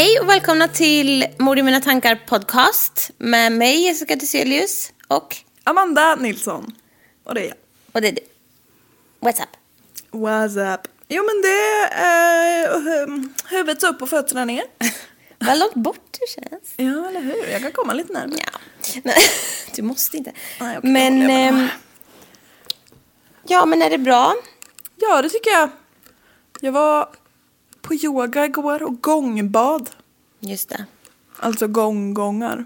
Hej och välkomna till Mord i mina tankar podcast med mig Jessica Thyselius och, Amanda Nilsson. Och det är jag. och det är du. What's up? What's up? Jo men det är uh, huvudet upp och fötterna ner. Vad långt bort du känns. Ja eller hur, jag kan komma lite närmare. Ja. Du måste inte. Nej, okej, men, ehm, ja men är det bra? Ja det tycker jag. Jag var på yoga igår och gångbad. Just det. Alltså gånggångar.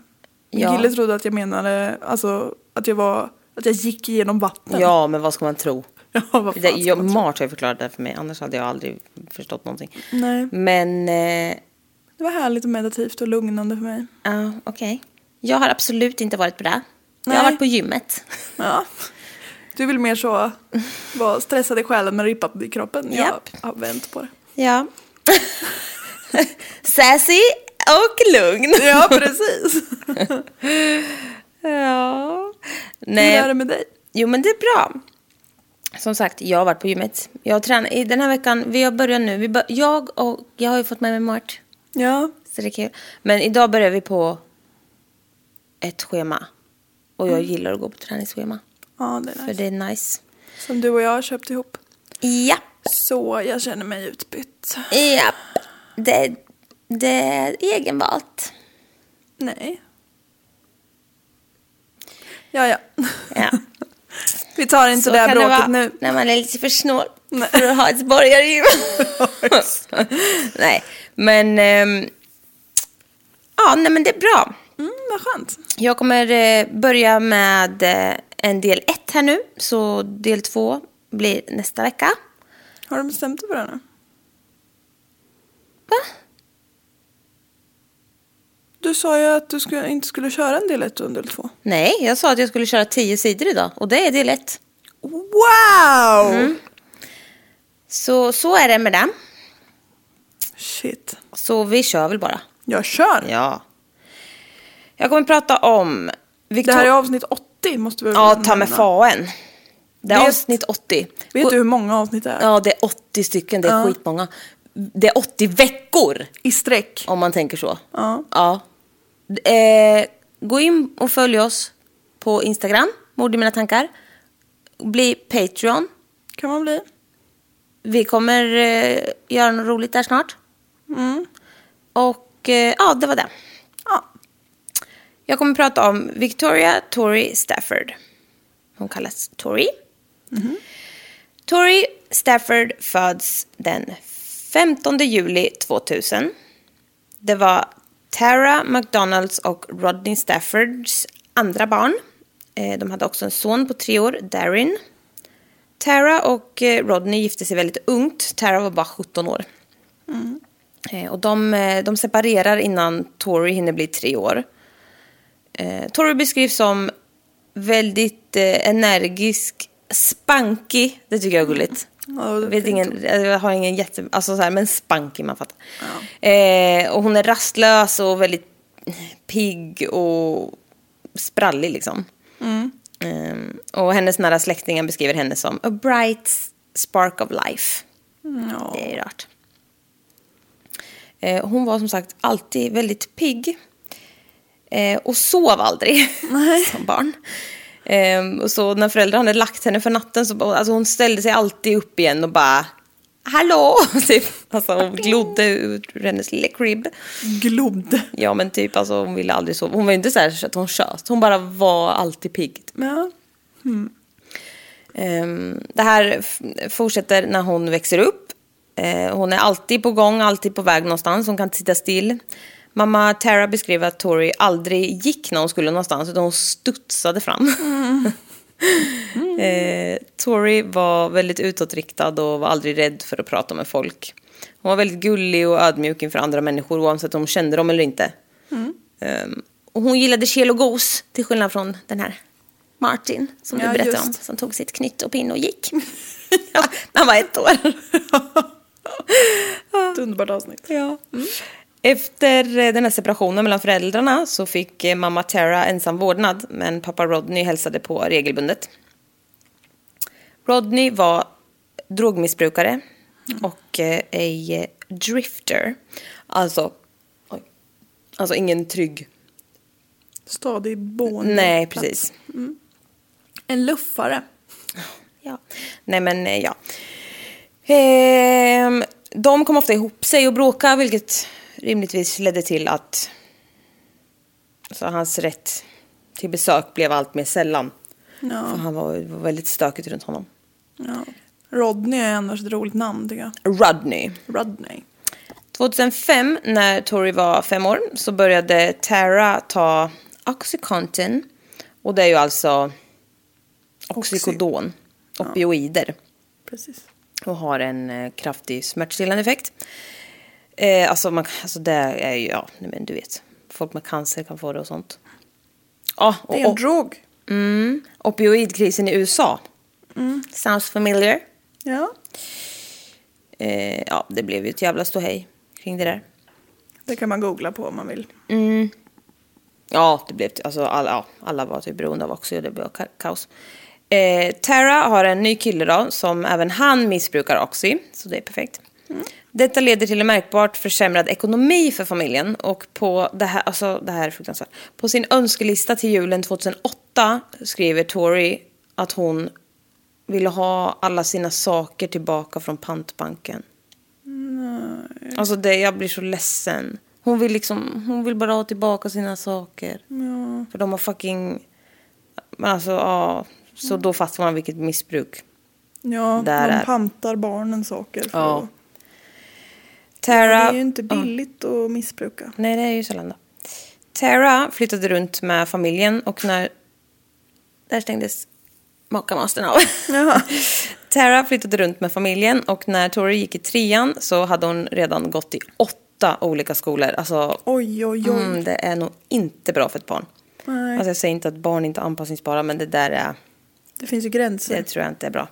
Min Ja. kille trodde att jag menade alltså, att jag var att jag gick igenom vatten. Ja, men vad ska man tro? Ja, vad Det, jag, man? Mart har ju förklarat det för mig, annars hade jag aldrig förstått någonting. Nej, Men, eh, det var härligt och meditativt och lugnande för mig. ja, okej. Jag har absolut inte varit på det. Jag har varit på gymmet. Ja. Du vill mer så vara stressad i själen men rippad i kroppen. Japp. Jag har vänt på det. Ja. Sassy och lugn. Ja, precis. Ja. Hur Nej. är det med dig? Jo, men det är bra. Som sagt, jag har varit på gymmet. Jag har tränat i den här veckan. Vi har börjat nu. Vi bör, jag och jag har ju fått med mig Mart. Ja, Så det är kul. Men idag börjar vi på ett schema. Och jag gillar att gå på träningsschema. ja det är För nice. det är nice. Som du och jag har köpt ihop. Ja. Så jag känner mig utbytt. Ja. Det, det är egenvalt. Nej. Ja, ja. Ja. Vi tar inte Så det här kan det bråket vara nu. när man är lite för snål Nej. för att ha ett borgargym. nej, men... ehm, ja, nej men det är bra. Mm, vad skönt. Jag kommer eh, börja med eh, en del ett här nu. Så del två blir nästa vecka. Har du bestämt dig för det nu? Va? Du sa ju att du skulle, inte skulle köra en del ett och en del två. Nej, jag sa att jag skulle köra tio sidor idag. Och det är del ett. Wow! Mm. Så, så är det med det. Shit. Så vi kör väl bara. Jag kör. Ja. Jag kommer prata om... Victor- Det här är avsnitt 80 måste vi väl Ja, ta med faen. Det är Vet- avsnitt 80. Vet du hur många avsnitt det är? Ja, det är 80 stycken. Det är Ja. skitmånga. Det är 80 veckor, I sträck. om man tänker så. Ja. Ja. Eh, gå in och följ oss på Instagram, Mord i mina tankar. Bli Patreon. Kan man bli. Vi kommer eh, göra något roligt där snart. Och eh, ja, det var det. Ja. Jag kommer prata om Victoria Tori Stafford. Hon kallas Tori. Tori Stafford föds den 15 juli 2000. Det var Tara McDonalds och Rodney Staffords andra barn. Eh, De hade också en son på tre år, Darin. Tara och eh, Rodney gifte sig väldigt ungt. Tara var bara 17 år. Eh, Och de, de separerar innan Tori hinner bli tre år. Tori beskrivs som väldigt energisk, spunky. Det tycker jag är gulligt. Ja, vet ingen, jag har ingen jätte... Alltså så här, men spunky man fattar. Eh, och hon är rastlös och väldigt pigg och sprallig liksom. Eh, och hennes nära släktingar beskriver henne som a bright spark of life. Det är rart. Eh, hon var som sagt alltid väldigt pigg. Eh, och sov aldrig som barn. Eh, och så när föräldrarna hade lagt henne för natten så alltså hon ställde sig alltid upp igen och bara Hallå! Typ. Alltså hon glodde ur hennes lilla crib. Glodde. Ja men typ alltså hon ville aldrig sova. Hon var inte så här att hon tjöt. Hon bara var alltid pigg. Ja. Ehm, det här fortsätter när hon växer upp. Eh, hon är alltid på gång, alltid på väg någonstans. Hon kan inte sitta still. Mamma Tara beskriver att Tori aldrig gick när hon skulle någonstans, utan hon studsade fram. eh, Tori var väldigt utåtriktad och var aldrig rädd för att prata med folk. Hon var väldigt gullig och ödmjuk inför andra människor, oavsett om hon kände dem eller inte. Ehm, och hon gillade kel och gos, till skillnad från den här Martin som Ja, du berättade just. om, som tog sitt knytt och pinne och gick. ja, när han var ett år. Ett underbart avsnitt. Ja. Efter eh, den här separationen mellan föräldrarna så fick eh, mamma Tara ensam vårdnad, men pappa Rodney hälsade på regelbundet. Rodney var drogmissbrukare och eh, a drifter. Alltså, oj, alltså ingen trygg. Stadig boende. Nej, precis. En luffare. Ja. Nej, men ja. Ehm, de kom ofta ihop sig och bråkade, vilket rimligtvis ledde till att alltså, hans rätt till besök blev allt mer sällan. För Ja. han var, var väldigt stökigt runt honom. ja. Rodney är annars ett roligt namn tycker jag. Rodney. Rodney. 2005, när Tori var fem år, så började Tara ta Oxycontin. Och det är ju alltså oxycodon, opioider. Precis. och har en eh, kraftig smärtstillande effekt. Eh, alltså, man, alltså det är ju, ja, nej, men du vet, folk med cancer kan få det och sånt. Ja, och, Det är en och, drog. mm, opioidkrisen i USA. Sounds familiar. Ja. Eh, ja, det blev ju ett jävla ståhej kring det där. Det kan man googla på om man vill. Ja, det blev, alltså, alla, ja, alla var typ beroende av Oxy och det blev ka- kaos. Eh, Tara har en ny kille då, som även han missbrukar Oxy, så det är perfekt. Detta leder till en märkbart försämrad ekonomi för familjen och på det här, alltså det här är fruktansvärt. På sin önskelista till julen 2008 skriver Tori att hon ville ha alla sina saker tillbaka från pantbanken. Alltså det, jag blir så ledsen. Hon vill liksom, hon vill bara ha tillbaka sina saker. För de har fucking, alltså ja. Så då fattar man vilket missbruk. Ja, Där de är- pantar barnen saker. För Ja. att- Tara, Det är ju inte billigt att missbruka. Nej, det är ju sällan då. Tara flyttade runt med familjen och när... Där stängdes makamastern av. Tara flyttade runt med familjen och när Tori gick i trean så hade hon redan gått i åtta olika skolor. Alltså, Oj, oj, oj. mm, det är nog inte bra för ett barn. Nej. Alltså, jag säger inte att barn inte är anpassningsbara, men det där är... Det finns ju gränser. Det tror jag inte är bra.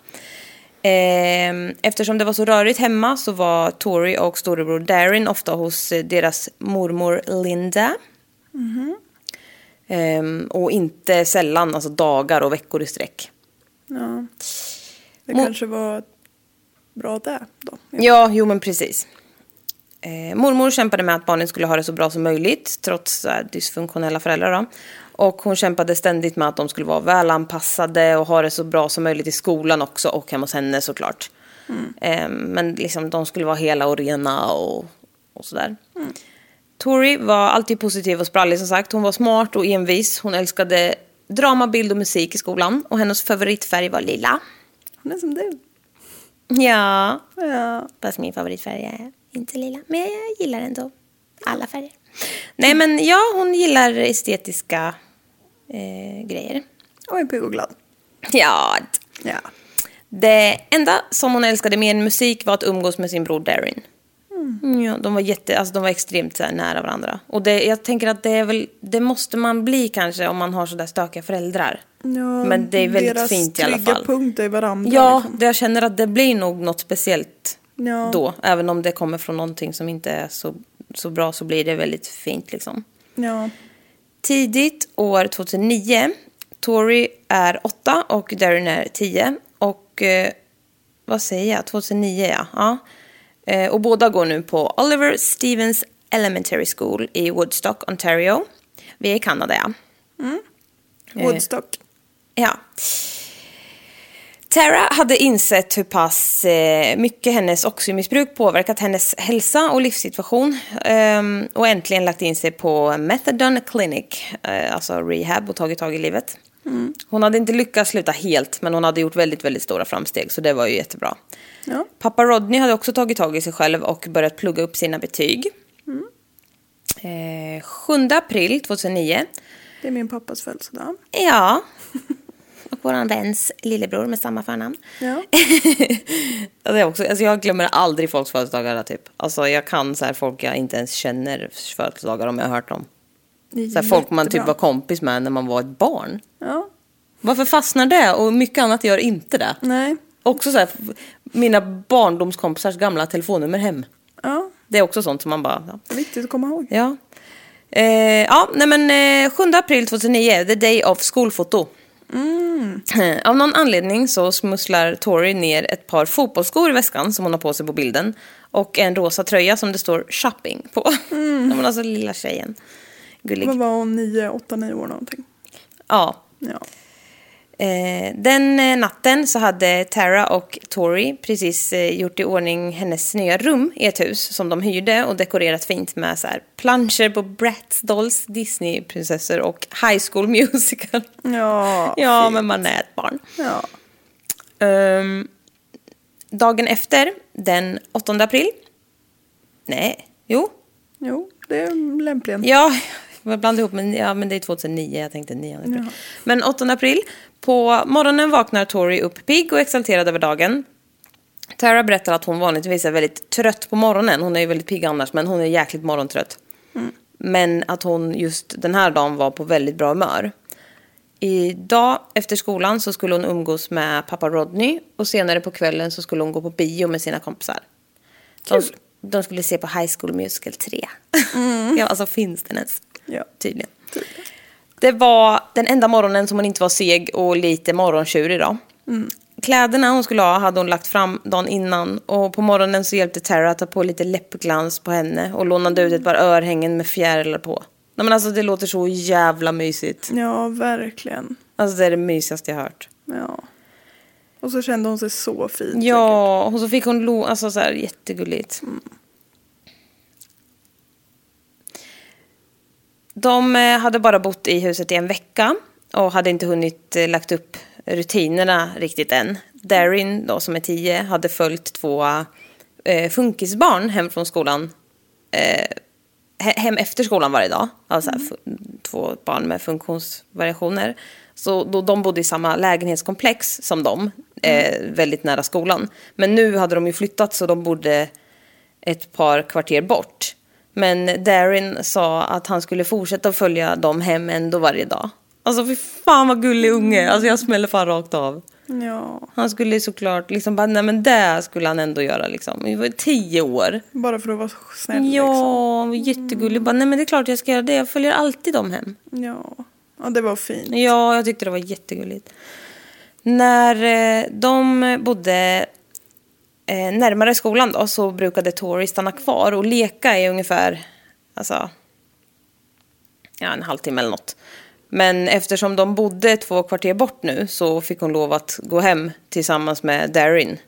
Ehm, Eftersom det var så rörigt hemma så var Tori och storebror Darren ofta hos eh, deras mormor Linda. Ehm, och inte sällan alltså dagar och veckor i sträck. Ja. Det Mo- kanske var bra det då. Ja, jo men precis. Eh, mormor kämpade med att barnen skulle ha det så bra som möjligt trots dysfunktionella föräldrar. Då. Och hon kämpade ständigt med att de skulle vara välanpassade och ha det så bra som möjligt i skolan också och hemma hos henne såklart. Eh, men liksom, de skulle vara hela och rena och, och sådär. Tori var alltid positiv och sprallig som sagt. Hon var smart och envis. Hon älskade drama, bild och musik i skolan. Och hennes favoritfärg var lila. Hon är som du. Ja, Ja. Fast min favoritfärg är inte lila. Men jag gillar ändå alla färger. Nej men ja, hon gillar estetiska eh, grejer. Och är pigg och glad. Ja. Ja. Det enda som hon älskade mer än musik var att umgås med sin bror Darin. Ja, de var, jätte, alltså, de var extremt så här, nära varandra. Och det, jag tänker att det, är väl, det måste man bli kanske om man har sådär stökiga föräldrar. Ja, Men det är väldigt deras fint i alla trygga fall. punkt är varandra. Ja, liksom. det jag känner att det blir nog något speciellt Ja. då. Även om det kommer från någonting som inte är så, så bra så blir det väldigt fint liksom. ja. Tidigt år 2009. Tori är 8 och Darren är 10. Och eh, vad säger jag? 2009 ja. ja. Eh, och båda går nu på Oliver Stevens Elementary School i Woodstock, Ontario. Vi är i Kanada ja. Eh. Woodstock. Ja. Tara hade insett hur pass eh, mycket hennes oxymissbruk påverkat hennes hälsa och livssituation ehm, och äntligen lagt in sig på Methadone Clinic, eh, alltså rehab och tagit tag i livet. Hon hade inte lyckats sluta helt men hon hade gjort väldigt, väldigt stora framsteg så det var ju jättebra. Ja. Pappa Rodney hade också tagit tag i sig själv och börjat plugga upp sina betyg. Eh, 7 april 2009 Det är min pappas födelsedag. Ja. Och vår väns lillebror med samma förnamn. Ja. Det är också, alltså jag glömmer aldrig folks födelsedagar. Typ. Alltså jag kan så här, folk jag inte ens känner födelsedagar om jag har hört dem. Så här, folk man typ var kompis med när man var ett barn. Ja. Varför fastnar det? Och mycket annat gör inte det. Nej. Också så här, mina barndomskompisars gamla telefonnummer hem. Ja. Det är också sånt som man bara... Ja. Viktigt att komma ihåg. Ja. Eh, ja, nej men eh, 7 april 2009, the day of skolfoto. Eh, Av någon anledning så smusslar Tori ner ett par fotbollsskor i väskan som hon har på sig på bilden. Och en rosa tröja som det står shopping på. Mm. men alltså lilla tjejen. Gullig. Vad var hon? Nio, åtta, nio år någonting. Ja. Ja. Eh, den eh, natten så hade Tara och Tori precis eh, gjort i ordning hennes nya rum i ett hus som de hyrde och dekorerat fint med så här planscher på Bratz Dolls, Disney-prinsessor och High School Musical. Ja. ja, fint. men man är ett barn. Ja. Ehm, dagen efter, den 8 april. Nej, jo. Jo, det är lämpligen. Ja, jag blandade ihop men, ja, men det är 2009, jag tänkte 9 april. Men 8 april, på morgonen vaknar Tori upp pigg och exalterad över dagen. Tara berättar att hon vanligtvis är väldigt trött på morgonen. Hon är ju väldigt pigg annars, men hon är jäkligt morgontrött. Men att hon just den här dagen var på väldigt bra humör. Idag efter skolan så skulle hon umgås med pappa Rodney och senare på kvällen så skulle hon gå på bio med sina kompisar. De, de skulle se på High School Musical 3. ja, alltså finns den ens? Ja. Tydligen. Det var den enda morgonen som hon inte var seg och lite morgontjurig då. Kläderna hon skulle ha hade hon lagt fram dagen innan och på morgonen så hjälpte Tara att ta på lite läppglans på henne och lånade ut ett par örhängen med fjärilar på. Nej, men alltså det låter så jävla mysigt. Ja, verkligen. Alltså det är det mysigaste jag hört. Ja. Och så kände hon sig så fin. Ja, och så fick hon lo, alltså så här jättegulligt. De eh, hade bara bott i huset i en vecka och hade inte hunnit eh, lagt upp rutinerna riktigt än. Darin, då, som är tio, hade följt två eh, funkisbarn hem från skolan. Eh, he- hem efter skolan varje dag. Alltså fu- två barn med funktionsvariationer. Så då, de bodde i samma lägenhetskomplex som dem, eh, väldigt nära skolan. Men nu hade de ju flyttat så de bodde ett par kvarter bort. Men Darin sa att han skulle fortsätta följa dem hem ändå varje dag. Alltså fy fan vad gullig unge. Alltså jag smäller fan rakt av. Ja, Han skulle såklart liksom bara, nej men det skulle han ändå göra liksom. Vi var tio år. bara för att vara snäll liksom. Ja, jättegullig. Bara, nej men det är klart jag ska göra det. Jag följer alltid dem hem. liksom. Ja. ja, det var fint. Ja, jag tyckte det var jättegulligt. När eh, de bodde eh, närmare skolan då så brukade Tori stanna kvar och leka i ungefär alltså, ja, en halvtimme eller något. Men eftersom de bodde två kvarter bort nu så fick hon lov att gå hem tillsammans med Darin.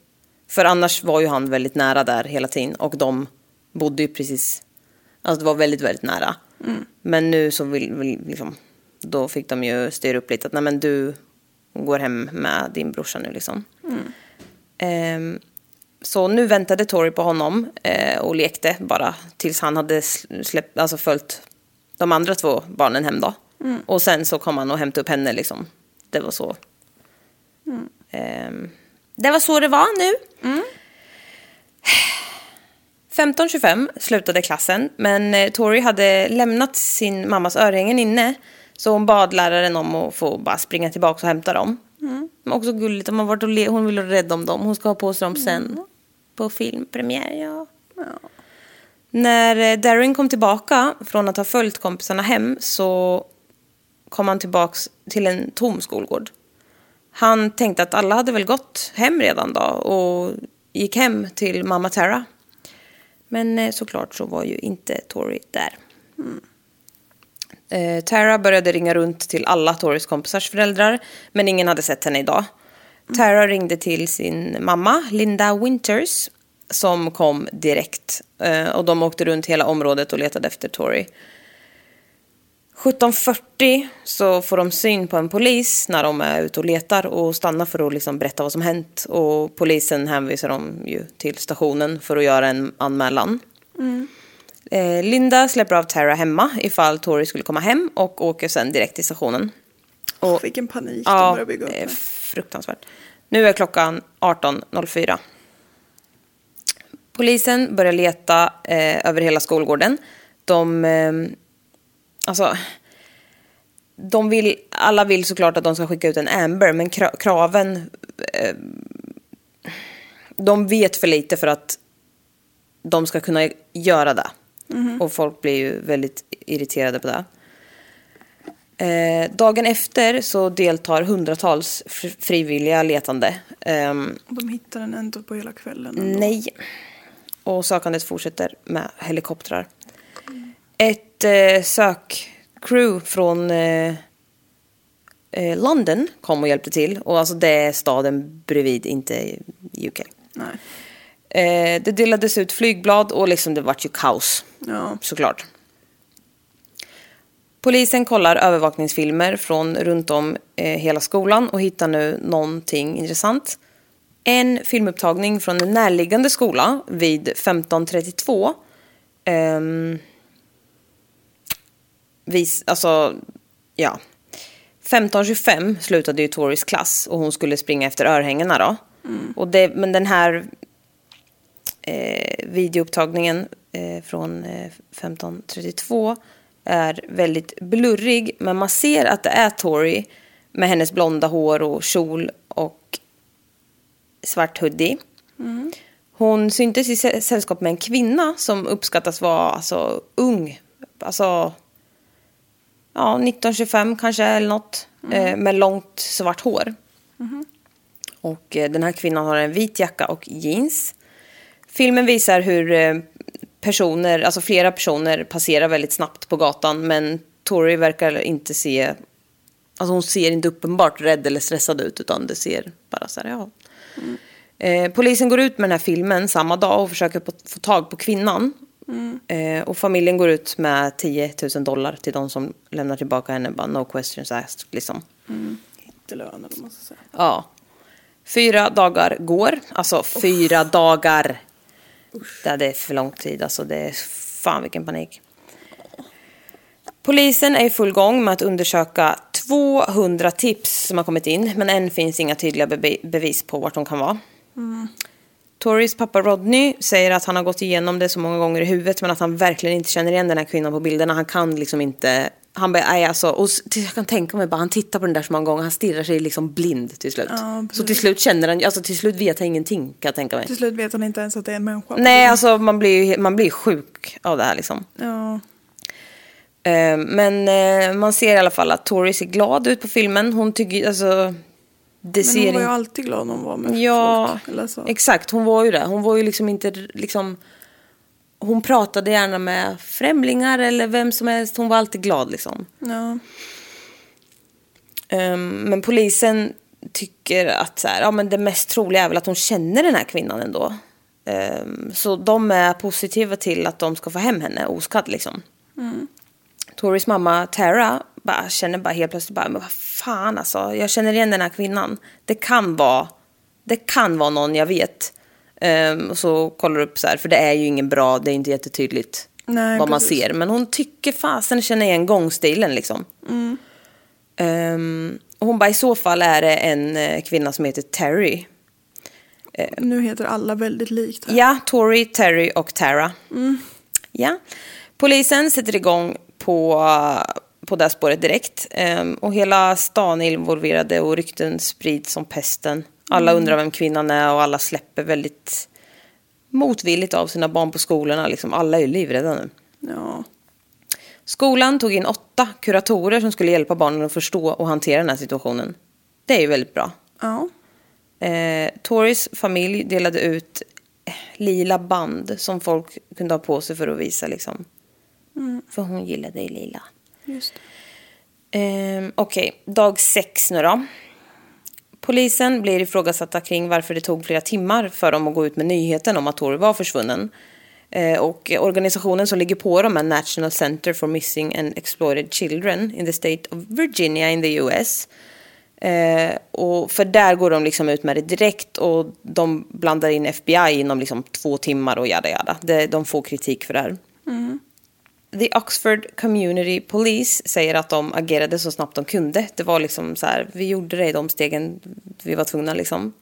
För annars var ju han väldigt nära där hela tiden och de bodde ju precis, alltså det var väldigt, väldigt nära. Men nu så vill, vill liksom, då fick de ju styra upp lite att nej men du går hem med din brorsa nu liksom. Ehm, så nu väntade Tori på honom eh, och lekte bara tills han hade sl- släppt, alltså följt de andra två barnen hem då. Och sen så kom han och hämtade upp henne liksom. Det var så. Ehm, det var så det var nu. 15.25 slutade klassen, men eh, Tori hade lämnat sin mammas örhängen inne. Så hon bad läraren om att få bara springa tillbaka och hämta dem. Men också gulligt, de har varit och le- hon vill vara rädd om dem. Hon ska ha på sig dem sen på filmpremiär. Ja. När eh, Darren kom tillbaka från att ha följt kompisarna hem så kom han tillbaka till en tom skolgård. Han tänkte att alla hade väl gått hem redan då och gick hem till mamma Tara. Men eh, såklart så var ju inte Tori där. Eh, Tara började ringa runt till alla Toris kompisars föräldrar, men ingen hade sett henne idag. Tara ringde till sin mamma, Linda Winters, som kom direkt. Eh, och de åkte runt hela området och letade efter Tori. 17.40 så får de syn på en polis när de är ute och letar och stannar för att liksom berätta vad som hänt. Och polisen hänvisar dem ju till stationen för att göra en anmälan. Eh, Linda släpper av Tara hemma ifall Tori skulle komma hem och åker sen direkt till stationen. Och, Vilken panik de ja, börjar bygga upp. är nu. Fruktansvärt. Nu är klockan 18.04. Polisen börjar leta eh, över hela skolgården. De, eh, alltså, de vill, alla vill såklart att de ska skicka ut en Amber, men kra- kraven... Eh, de vet för lite för att de ska kunna göra det. Och folk blir ju väldigt irriterade på det. Eh, dagen efter så deltar hundratals fr- frivilliga letande. Ehm, De hittar den ändå på hela kvällen. ändå. nej. Och sökandet fortsätter med helikoptrar. Ett eh, sökcrew från eh, eh, London kom och hjälpte till. Och alltså det är staden bredvid, inte UK. Nej. Eh, det delades ut flygblad och liksom det vart ju kaos. Ja. Såklart. Polisen kollar övervakningsfilmer från runt om eh, hela skolan och hittar nu någonting intressant. En filmupptagning från en närliggande skola vid 1532. ehm, vis, alltså, ja. 1525 slutade ju Toris klass och hon skulle springa efter örhängena då. Och det, men den här eh, videoupptagningen eh, från eh, 1532 är väldigt blurrig. Men man ser att det är Tori med hennes blonda hår och kjol och svart hoodie. Hon syntes i sä- sällskap med en kvinna som uppskattas vara alltså, ung. Alltså ja, 1925 kanske eller något. Eh, med långt svart hår. Och eh, den här kvinnan har en vit jacka och jeans. Filmen visar hur eh, personer, alltså flera personer passerar väldigt snabbt på gatan men Tori verkar inte se, alltså hon ser inte uppenbart rädd eller stressad ut utan det ser bara så här, ja. Eh, polisen går ut med den här filmen samma dag och försöker på, få tag på kvinnan. Eh, och familjen går ut med 10 000 dollar till de som lämnar tillbaka henne, bara no questions asked liksom. Hittelön eller vad man ska säga. Ja. Fyra dagar går. Alltså fyra dagar. Det är för lång tid. Alltså det är fan vilken panik. Polisen är i full gång med att undersöka 200 tips som har kommit in. Men än finns inga tydliga bevis på vart de kan vara. Toris pappa Rodney säger att han har gått igenom det så många gånger i huvudet men att han verkligen inte känner igen den här kvinnan på bilderna. Han kan liksom inte... Han bara, nej alltså, och jag kan tänka mig bara, han tittar på den där så många gånger, han stirrar sig liksom blind till slut. Ja, så till slut känner han, alltså till slut vet han ingenting kan jag tänka mig. Till slut vet han inte ens att det är en människa. Nej, alltså man blir man blir sjuk av det här liksom. Ja. Eh, Men eh, man ser i alla fall att Tori ser glad ut på filmen. Hon tycker, alltså... Det Men hon var ju alltid glad när hon var med Ja, folk. Så. exakt. Hon var ju det. Hon var ju liksom inte liksom... Hon pratade gärna med främlingar eller vem som helst. Hon var alltid glad liksom. Ja. Ehm, men polisen tycker att så här, ja, men det mest troliga är väl att hon känner den här kvinnan ändå. Ehm, så de är positiva till att de ska få hem henne oskadd liksom. Toris mamma Tara bara, känner bara helt plötsligt bara, men vad fan alltså, jag känner igen den här kvinnan. Det kan vara, det kan vara någon jag vet. Ehm, och så kollar upp så här, för det är ju ingen bra, det är inte jättetydligt Nej, vad man precis. ser. Men hon tycker fasen känner igen gångstilen liksom. Mm. Ehm, och hon bara, i så fall är det en eh, kvinna som heter Terry. Nu heter alla väldigt likt här. Ja, Tori, Terry och Tara. Ja. Polisen sätter igång på, på det spåret direkt. Ehm, och hela stan är involverade och rykten sprids som pesten. Alla undrar vem kvinnan är och alla släpper väldigt motvilligt av sina barn på skolorna. Liksom, alla är livrädda nu. Ja. Skolan tog in åtta kuratorer som skulle hjälpa barnen att förstå och hantera den här situationen. Det är ju väldigt bra. Ja. Eh, Toris familj delade ut lila band som folk kunde ha på sig för att visa liksom. För hon gillade ju lila. Just. Ehm, Okej, dag sex nu då. Polisen blir ifrågasatta kring varför det tog flera timmar för dem att gå ut med nyheten om att Tori var försvunnen. Eh, och organisationen som ligger på dem är National Center for Missing and Exploited Children in the State of Virginia in the US. Eh, och för där går de liksom ut med det direkt och de blandar in FBI inom liksom två timmar och jada jada. De får kritik för det här. Mm. The Oxford Community Police säger att de agerade så snabbt de kunde. Det var liksom så här, vi gjorde det i de stegen vi var tvungna liksom.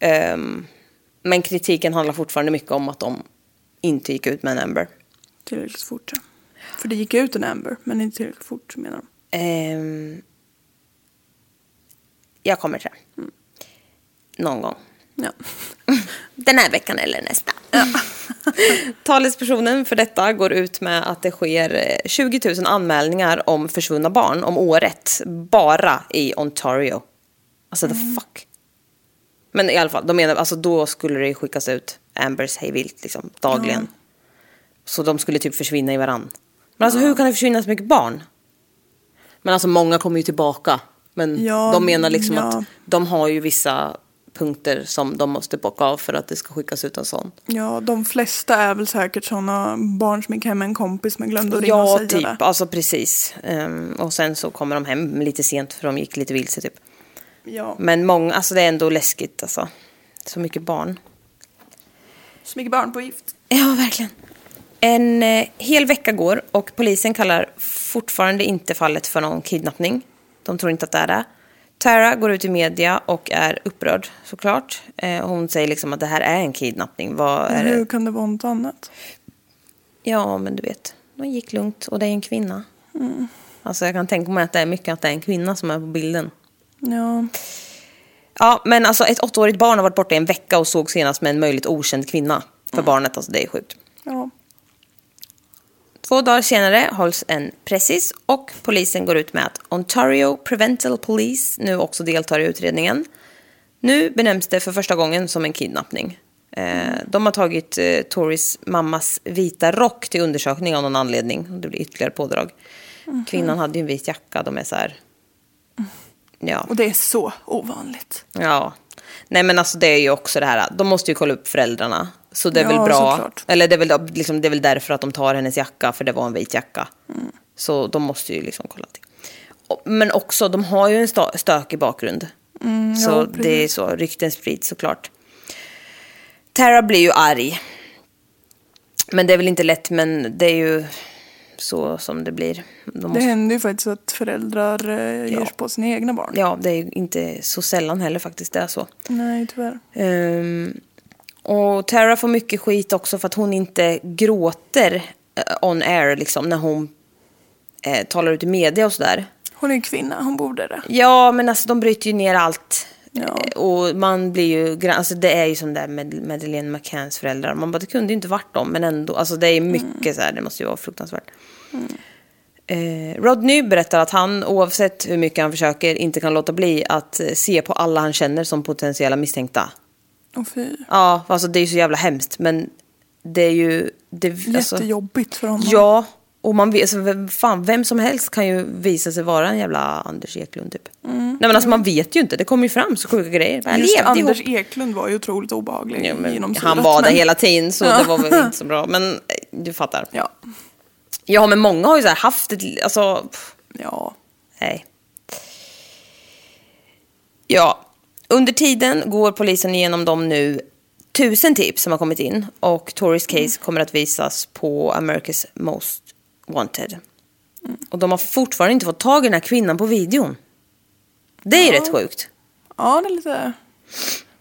Ehm, men kritiken handlar fortfarande mycket om att de inte gick ut med en Amber. Tillräckligt fort. ja. För det gick ut en Amber, men inte tillräckligt fort menar de. Ehm, jag kommer till det. Någon gång. Ja. Den här veckan eller nästa. Talespersonen för detta går ut med att det sker eh, 20 000 anmälningar om försvunna barn om året. Bara i Ontario. Alltså the fuck. Men i alla fall, de menar, alltså då skulle det skickas ut Ambers hejvilt liksom, dagligen. Så de skulle typ försvinna i varann. Men alltså hur kan det försvinna så mycket barn? Men alltså många kommer ju tillbaka. Men Ja, de menar liksom ja. att de har ju vissa punkter som de måste bocka av för att det ska skickas ut en sån. ja, de flesta är väl säkert sådana barn som gick hem med en kompis men glömde att ringa Ja, och säga typ. det. Alltså precis. Ehm, och sen så kommer de hem lite sent för de gick lite vilse typ. Ja. Men många, alltså det är ändå läskigt alltså. Så mycket barn. Så mycket barn på gift. Ja, verkligen. En eh, hel vecka går och polisen kallar fortfarande inte fallet för någon kidnappning. De tror inte att det är det. Tara går ut i media och är upprörd såklart. Eh, hon säger liksom att det här är en kidnappning. Vad är Hur det? kan det vara något annat? Ja, men du vet. De gick lugnt och det är en kvinna. Alltså jag kan tänka mig att det är mycket att det är en kvinna som är på bilden. Ja. Ja, men alltså ett åttaårigt barn har varit borta i en vecka och såg senast med en möjligt okänd kvinna. För barnet, alltså det är sjukt. ja. Två dagar senare hålls en pressis och polisen går ut med att Ontario Prevental Police nu också deltar i utredningen. Nu benämns det för första gången som en kidnappning. Eh, de har tagit eh, Toris mammas vita rock till undersökning av någon anledning. Det blir ytterligare pådrag. Kvinnan hade ju en vit jacka. De är så här... Ja. Och det är så ovanligt. Ja. Nej men alltså det är ju också det här, de måste ju kolla upp föräldrarna. Så det är Ja, väl bra. såklart. Eller det är, väl, liksom, det är väl därför att de tar hennes jacka, för det var en vit jacka. Så de måste ju liksom kolla till. Men också, de har ju en stö- stökig bakgrund. så Mm, ja, det är så, rykten sprids såklart. Tara blir ju arg. Men det är väl inte lätt, men det är ju så som det blir. De Det måste- händer ju faktiskt att föräldrar eh, ger sig på sina egna barn. Ja, det är ju inte så sällan heller faktiskt, det är så. Nej, tyvärr. Ehm, och Tara får mycket skit också för att hon inte gråter eh, on air liksom när hon eh, talar ut i media och sådär. Hon är en kvinna, hon borde det. Ja, men alltså de bryter ju ner allt. Ja. Eh, Och man blir ju, alltså det är ju som där med Madeleine McCanns föräldrar. Man bara, det kunde ju inte varit dem, men ändå. Alltså det är mycket så här, det måste ju vara fruktansvärt. Eh, Rodney berättar att han, oavsett hur mycket han försöker, inte kan låta bli att eh, se på alla han känner som potentiella misstänkta. Och fy. Ja, alltså det är ju så jävla hemskt, men det är ju... Det, alltså, Jättejobbigt för honom. Ja, och man vet, alltså, fan, vem som helst kan ju visa sig vara en jävla Anders Eklund typ. Nej men alltså man vet ju inte, det kommer ju fram så sjuka grejer. Mm. Just Anders ihop. Eklund var ju otroligt obehaglig. Ja, men han var där men- hela tiden så Ja. det var väl inte så bra. Men eh, du fattar. Ja. Ja men många har ju så haft ett, alltså, pff, Ja. nej. Ja, under tiden går polisen igenom de nu tusen tips som har kommit in och Tories case kommer att visas på America's Most Wanted. Och de har fortfarande inte fått tag i den här kvinnan på videon. Det är ju rätt sjukt. Ja, det är lite...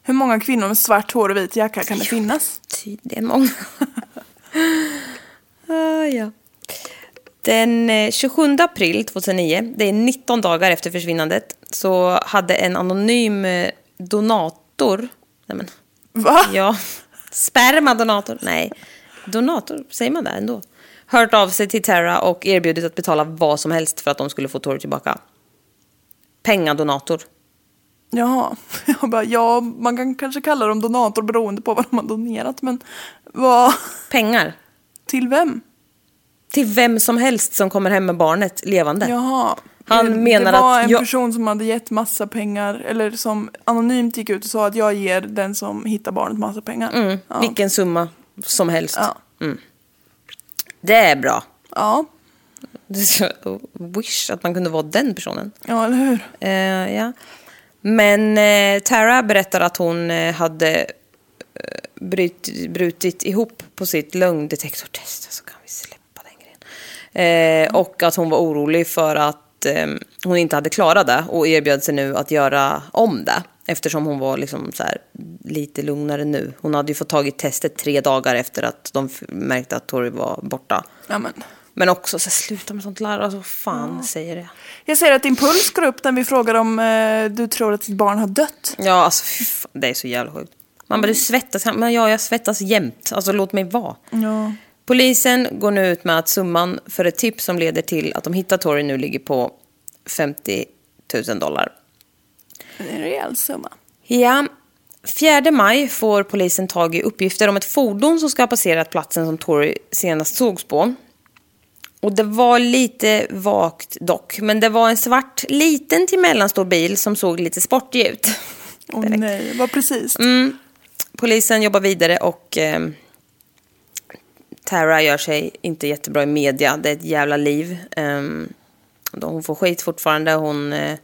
Hur många kvinnor med svart hår och vit jacka kan det finnas? Det är många. ah, ja. Den eh, 27 april 2009, det är 19 dagar efter försvinnandet, så hade en anonym eh, donator, nej men, Va? ja, spermadonator, nej, donator, säger man det ändå? Hört av sig till Tara och erbjudit att betala vad som helst för att de skulle få Tori tillbaka. Pengadonator. Jaha. Jag bara, ja, man kan kanske kalla dem donator beroende på vad de har donerat. Men vad? Pengar. Till vem? Till vem som helst som kommer hem med barnet levande. Jaha. Han menar det var att en jag- person som hade gett massa pengar, eller som anonymt gick ut och sa att jag ger den som hittar barnet massa pengar. Mm, ja. Vilken summa som helst. Ja. Det är bra. ja, så- Wish att man kunde vara den personen. ja, eller hur? Eh, ja. Men eh, Tara berättar att hon eh, hade eh, bryt, brutit ihop på sitt lögndetektortest. Så kan vi släppa den grejen. Eh, och att hon var orolig för att eh, hon inte hade klarat det och erbjöd sig nu att göra om det. Eftersom hon var liksom här, lite lugnare nu. Hon hade ju fått tagit testet tre dagar efter att de märkte att Tori var borta. Ja, men. Också så här, sluta med sånt larv. Alltså vad fan säger det? Jag ser att din puls går upp när vi frågar om eh, du tror att ditt barn har dött. Ja, alltså fan, det är så jävla sjukt. Man bara, du svettas. Men ja, jag svettas jämt. Alltså låt mig vara. Ja. Polisen går nu ut med att summan för ett tips som leder till att de hittar Tori nu ligger på 50 000 dollar. Det är en rejäl summa. Ja, 4 maj får polisen tag i uppgifter om ett fordon som ska ha passerat platsen som Tori senast sågs på. Och det var lite vagt dock, men det var en svart, liten till mellanstor bil som såg lite sportig ut. Åh Direkt. nej, vad precis. Mm. Polisen jobbar vidare och eh, Tara gör sig inte jättebra i media. Det är ett jävla liv. Då hon får skit fortfarande. Hon eh,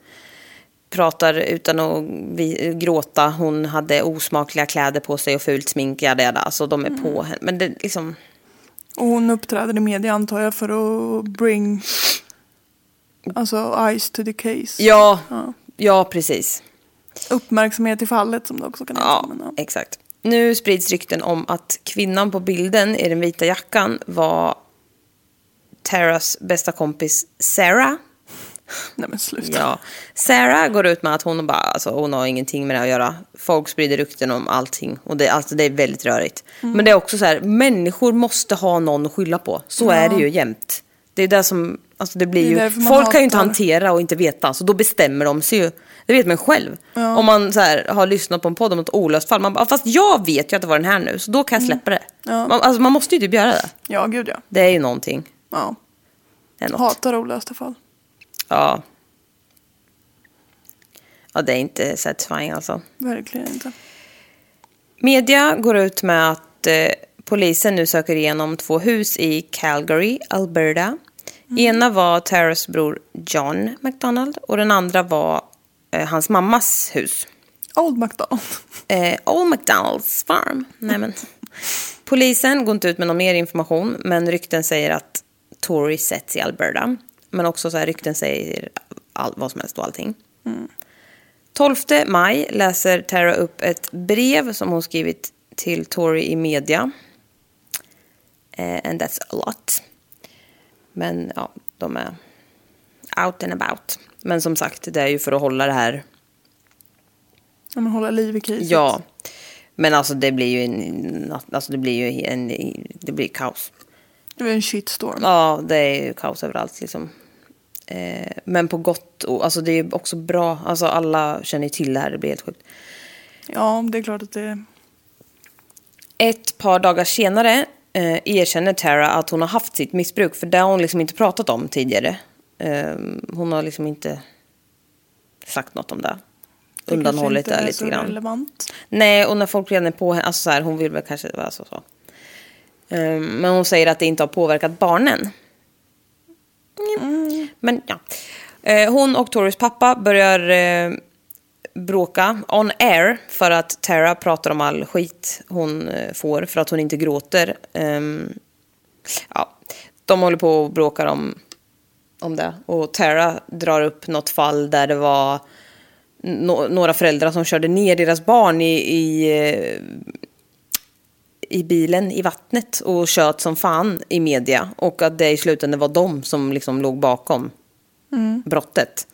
pratar utan att vi, gråta. Hon hade osmakliga kläder på sig och fult smink. Alltså de är på henne. Men det liksom... Och hon uppträder i media antar jag för att bring alltså eyes to the case. Ja, Ja. ja precis. Uppmärksamhet i fallet som det också kan heta. Ja. exakt. Nu sprids rykten om att kvinnan på bilden i den vita jackan var Taras bästa kompis Sarah. Nej men sluta. Ja. Sarah går ut med att hon, bara, alltså, hon har ingenting med det att göra. Folk sprider rykten om allting och det, alltså, det är väldigt rörigt. Men det är också så här, människor måste ha någon att skylla på. Så är det ju jämt. Det är det som, alltså det blir Det ju, folk kan ju inte hatar- hantera och inte veta, så då bestämmer de sig ju. Det vet man själv. Om man så här, har lyssnat på en podd om ett olöst fall, man bara, fast jag vet ju att det var den här nu, så då kan jag släppa det. Ja. Man, alltså, man måste ju typ göra det. Ja, gud ja. Det är ju någonting. ja. Det är något. Hatar olösta fall. Ja. Ja, det är inte satisfying alltså. Verkligen inte. Media går ut med att eh, polisen nu söker igenom två hus i Calgary, Alberta. Ena var Taras bror John McDonald och den andra var eh, hans mammas hus. Old McDonald. Eh, Old McDonalds farm. Nej, men. Polisen går inte ut med någon mer information, men rykten säger att Tory sätts i Alberta. Men också så här, rykten säger all, vad som helst och allting. 12 maj läser Tara upp ett brev som hon skrivit till Tory i media. Eh, and that's a lot. Men ja, de är out and about. Men som sagt, det är ju för att hålla det här Ja, men hålla liv i kriset. Ja, men alltså det blir ju en, alltså det blir ju en, det blir kaos. Det var en shitstorm. Ja, det är ju kaos överallt liksom. Eh, men på gott och, alltså det är ju också bra, alltså alla känner ju till det här, det blir helt sjukt. Ja, det är klart att det... Ett par dagar senare eh, erkänner Tara att hon har haft sitt missbruk, för det har hon liksom inte pratat om tidigare. Eh, hon har liksom inte sagt något om det. det Undanhållit det är lite grann. relevant. Nej, och när folk redan är på henne, alltså så här, hon vill väl kanske vara så. så. Ehm, men hon säger att det inte har påverkat barnen. Mm. Men ja. Eh, hon och Torys pappa börjar eh, bråka on air för att Tara pratar om all skit hon eh, får för att hon inte gråter. Ehm, ja, de håller på och bråkar om, om det. Och Tara drar upp något fall där det var no- några föräldrar som körde ner deras barn i, i, eh, i bilen i vattnet och kört som fan i media. Och att det i slutändan var de som liksom låg bakom brottet.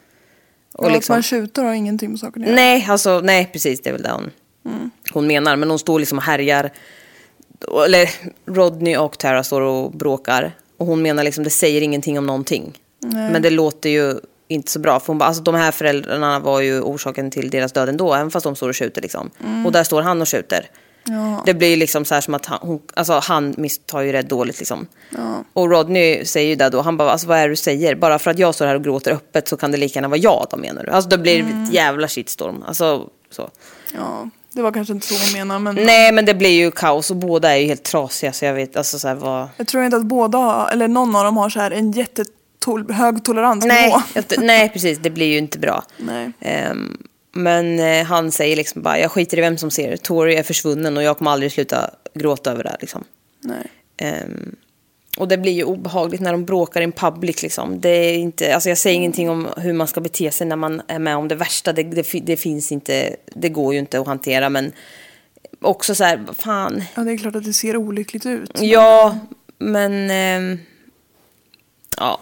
Och Och liksom, Att man tjuter har ingenting med saken att göra. nej, alltså, nej, precis. Det är väl det hon, hon menar. Men hon står liksom och härjar. Eller Rodney och Tara står och bråkar. Och hon menar liksom det säger ingenting om någonting. Men det låter ju inte så bra. För hon bara, alltså de här föräldrarna var ju orsaken till deras död ändå. Även fast de står och skjuter liksom. Och där står han och skjuter. Det blir liksom så här som att han, hon, alltså han misstar ju rätt dåligt liksom. Och Rodney säger ju det då, han bara, alltså vad är det du säger? Bara för att jag står här och gråter öppet så kan det lika gärna vara jag då menar du? Alltså det blir ett jävla shitstorm. Alltså så. Ja, det var kanske inte så hon menade. Men Nej men det blir ju kaos och båda är ju helt trasiga så jag vet, alltså så här vad... jag tror inte att båda, eller någon av dem har så här en jättehög toleransnivå. Nej, nej precis, det blir ju inte bra. Ehm, men eh, han säger liksom bara, jag skiter i vem som ser. Tori är försvunnen och jag kommer aldrig sluta gråta över det liksom. Ehm, och det blir ju obehagligt när de bråkar in public liksom. Det är inte, alltså jag säger ingenting om hur man ska bete sig när man är med om det värsta. Det, det, det finns inte, det går ju inte att hantera men också så här, fan. Ja, det är klart att det ser olyckligt ut. Ja, men... ehm, ja.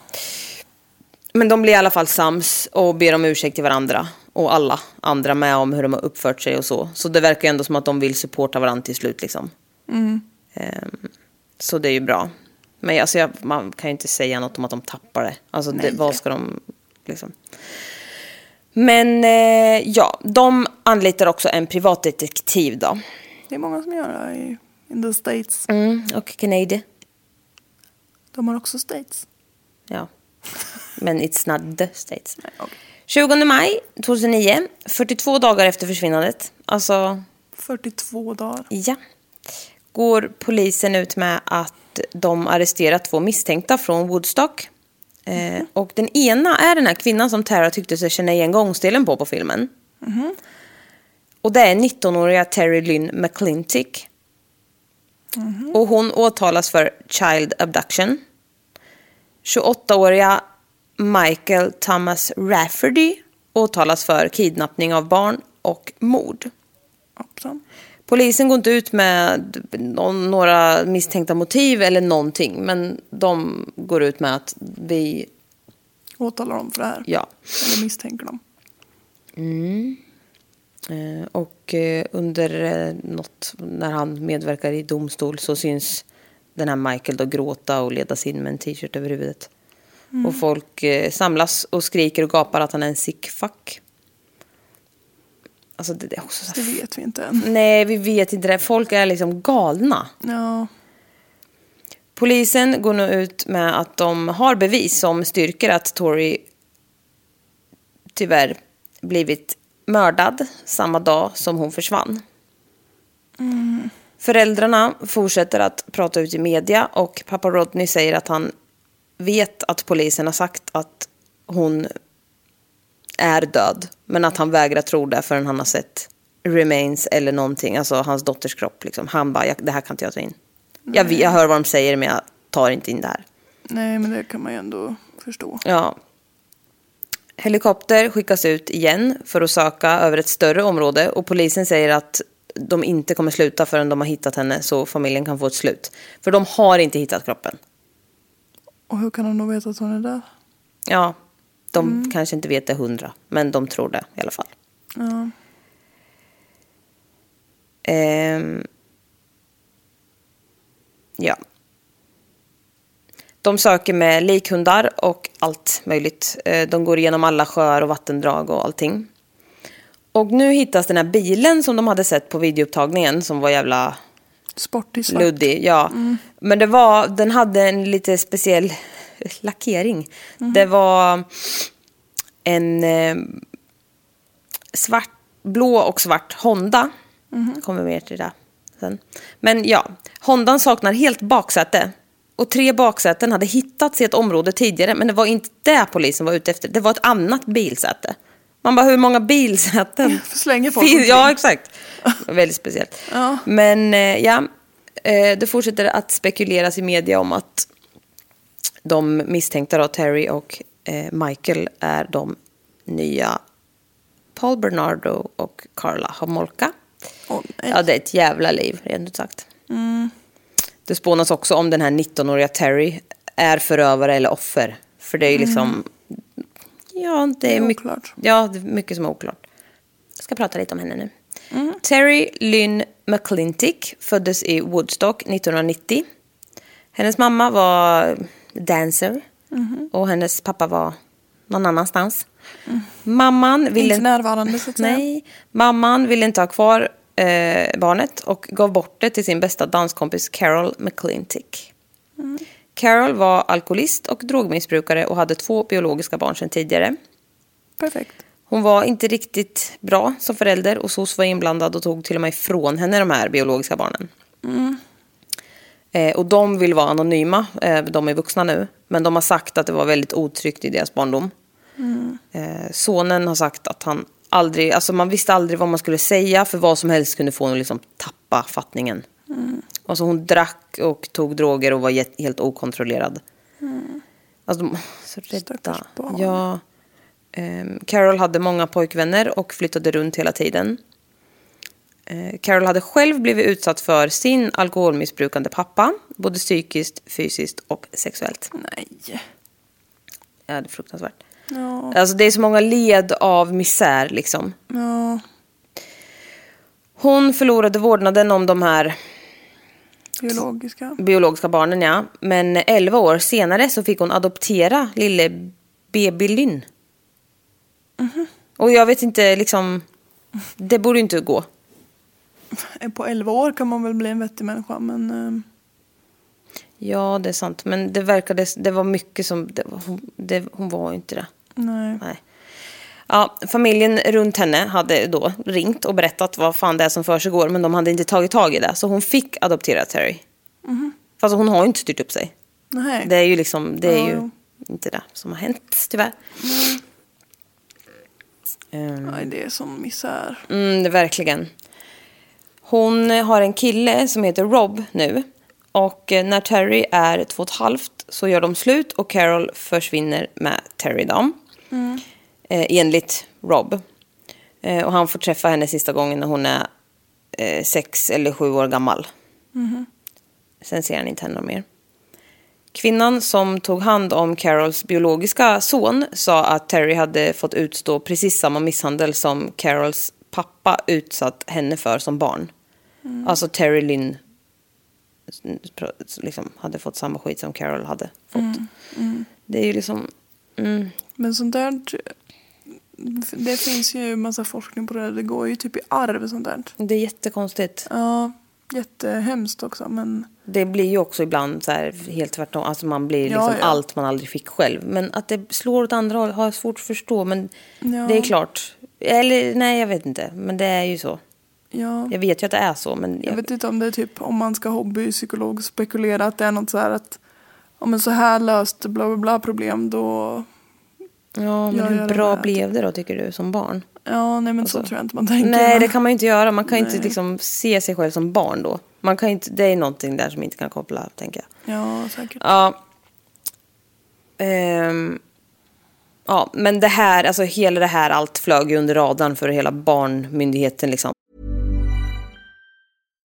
Men de blir i alla fall sams och ber om ursäkt till varandra. Och alla andra med om hur de har uppfört sig och så. Så det verkar ju ändå som att de vill supporta varandra till slut liksom. Ehm, så det är ju bra. Men alltså, jag, man kan ju inte säga något om att de tappar det. Alltså det, vad ska de liksom... Men eh, ja, de anlitar också en privatdetektiv då. Det är många som gör det i in the States. Mm, och Canadian. De har också States. Ja. Men it's not the States. okej. 20 maj 2009, 42 dagar efter försvinnandet. Alltså, 42 dagar. ja. Går polisen ut med att de arresterat två misstänkta från Woodstock. Eh, och den ena är den här kvinnan som Tara tyckte sig känna igen gångstelen på på filmen. Och det är 19-åriga Terry Lynn McClintick. Och hon åtalas för child abduction. 28-åriga Michael Thomas Rafferty åtalas för kidnappning av barn och mord. Hoppsan. Polisen går inte ut med några misstänkta motiv eller någonting, men de går ut med att vi, Åtalar dem för det här. ja. Eller misstänker dem. Eh, Och eh, under eh, något, när han medverkar i domstol så syns den här Michael då gråta och ledas in med en t-shirt över huvudet. Och folk eh, samlas och skriker och gapar att han är en sick fuck. Alltså det, det är också så Det vet vi inte än. Nej, vi vet inte det. Folk är liksom galna. Ja. Polisen går nu ut med att de har bevis som styrker att Tori tyvärr blivit mördad samma dag som hon försvann. Föräldrarna fortsätter att prata ut i media och pappa Rodney säger att han vet att polisen har sagt att hon är död. Men att han vägrar tro det förrän han har sett remains eller någonting, alltså hans dotters kropp. Liksom. Han bara, "Jag- det här kan inte jag ta in. Jag, jag hör vad de säger men jag tar inte in det här. Nej, men det kan man ju ändå förstå. Ja. Helikopter skickas ut igen för att söka över ett större område och polisen säger att de inte kommer sluta förrän de har hittat henne så familjen kan få ett slut. För de har inte hittat kroppen. Och hur kan de då veta att hon är där? Ja, de kanske inte vet det hundra, men de tror det i alla fall. Ja. Ehm, ja. De söker med likhundar och allt möjligt. Eh, De går igenom alla sjöar och vattendrag och allting. Och nu hittas den här bilen som de hade sett på videoupptagningen som var jävla Sportig svart. luddig. Ja. Men det var, den hade en lite speciell lackering. Det var en eh, svart, blå och svart Honda. Kommer mer till det sen. Men ja, Hondan saknar helt baksäte. Och tre baksäten hade hittats i ett område tidigare, men det var inte det polisen var ute efter. Det var ett annat bilsäte. Man bara, hur många bilsäten? Slänger folk omkring. Ja, exakt. Väldigt speciellt. Ja. Men eh, ja, eh, det fortsätter att spekuleras i media om att de misstänkta då, Terry och eh, Michael är de nya Paul Bernardo och Carla Homolka. Åh, nej. Ja, det är ett jävla liv, rent ut sagt. Det spånas också om den här 19-åriga Terry är förövare eller offer. För det är ju liksom... Ja, det är, Det är mycket, oklart. ja, det är mycket som är oklart. Jag ska prata lite om henne nu. Terry Lynn McClintick föddes i Woodstock 1990. Hennes mamma var dancer och hennes pappa var någon annanstans. Mamman ville Inte närvarande så att säga. Nej, mamman ville inte ha kvar eh, barnet och gav bort det till sin bästa danskompis Carol McClintick. Carol var alkoholist och drogmissbrukare och hade två biologiska barn sedan tidigare. Perfekt. Hon var inte riktigt bra som förälder och SOS var inblandad och tog till och med ifrån henne de här biologiska barnen. Eh, och de vill vara anonyma, eh, de är vuxna nu. Men de har sagt att det var väldigt otryggt i deras barndom. Eh, sonen har sagt att han aldrig, alltså man visste aldrig vad man skulle säga för vad som helst kunde få honom liksom tappa fattningen. Alltså hon drack och tog droger och var helt okontrollerad. Alltså de, så rädda. Barn. Ja. Ehm, Carol hade många pojkvänner och flyttade runt hela tiden. Eh, Carol hade själv blivit utsatt för sin alkoholmissbrukande pappa. Både psykiskt, fysiskt och sexuellt. Nej. Ja, det är fruktansvärt. Ja. Alltså det är så många led av misär liksom. Ja. Hon förlorade vårdnaden om de här Biologiska. biologiska barnen, ja. Men 11 år senare så fick hon adoptera lille baby Lynn. Och jag vet inte, liksom... Det borde inte gå. På 11 år kan man väl bli en vettig människa men... ehm, Ja, det är sant. Men det verkade... Det var mycket som... Det, hon, det, hon var inte det. nej. Nej. Ja, familjen runt henne hade då ringt och berättat vad fan det är som försiggår. Men de hade inte tagit tag i det. Så hon fick adoptera Terry. Fast hon har ju inte styrt upp sig. Nej. Det är ju liksom, det är Ja, ju inte det som har hänt tyvärr. Ehm, Nej, det är sån misär. Mm, det verkligen. Hon har en kille som heter Rob nu. Och eh, när Terry är två och ett halvt så gör de slut och Carol försvinner med Terry då. Eh, enligt Rob. Eh, och han får träffa henne sista gången när hon är eh, sex eller sju år gammal. Sen ser han inte henne mer. Kvinnan som tog hand om Carols biologiska son sa att Terry hade fått utstå precis samma misshandel som Carols pappa utsatt henne för som barn. Alltså Terry Lynn liksom, hade fått samma skit som Carol hade fått. Det är ju liksom... Mm, Men sånt där... Det finns ju massa forskning på det. Det går ju typ i arv sånt där. det är jättekonstigt. Ja, jättehemskt också men... Det blir ju också ibland så här helt tvärtom. Alltså man blir Ja, liksom ja. allt man aldrig fick själv. Men att det slår åt andra håll har jag svårt att förstå. Men Ja. det är klart. Eller nej, jag vet inte. Men det är ju så. Ja. Jag vet ju att det är så. Men Jag jag, vet inte om det är typ om man ska hobbypsykolog spekulera att det är något så här att om men så här löst bla bla bla problem då ja, men hur det bra med. blev det då tycker du som barn? ja nej men så Alltså, tror jag inte man tänker. Nej, det kan man ju inte göra. Man kan ju inte liksom se sig själv som barn då. Man kan inte, det är någonting där som inte kan koppla, tänker jag. Ja säkert. Ja. Ehm, ja, men det här, alltså hela det här, allt flög ju under radarn för hela barnmyndigheten liksom.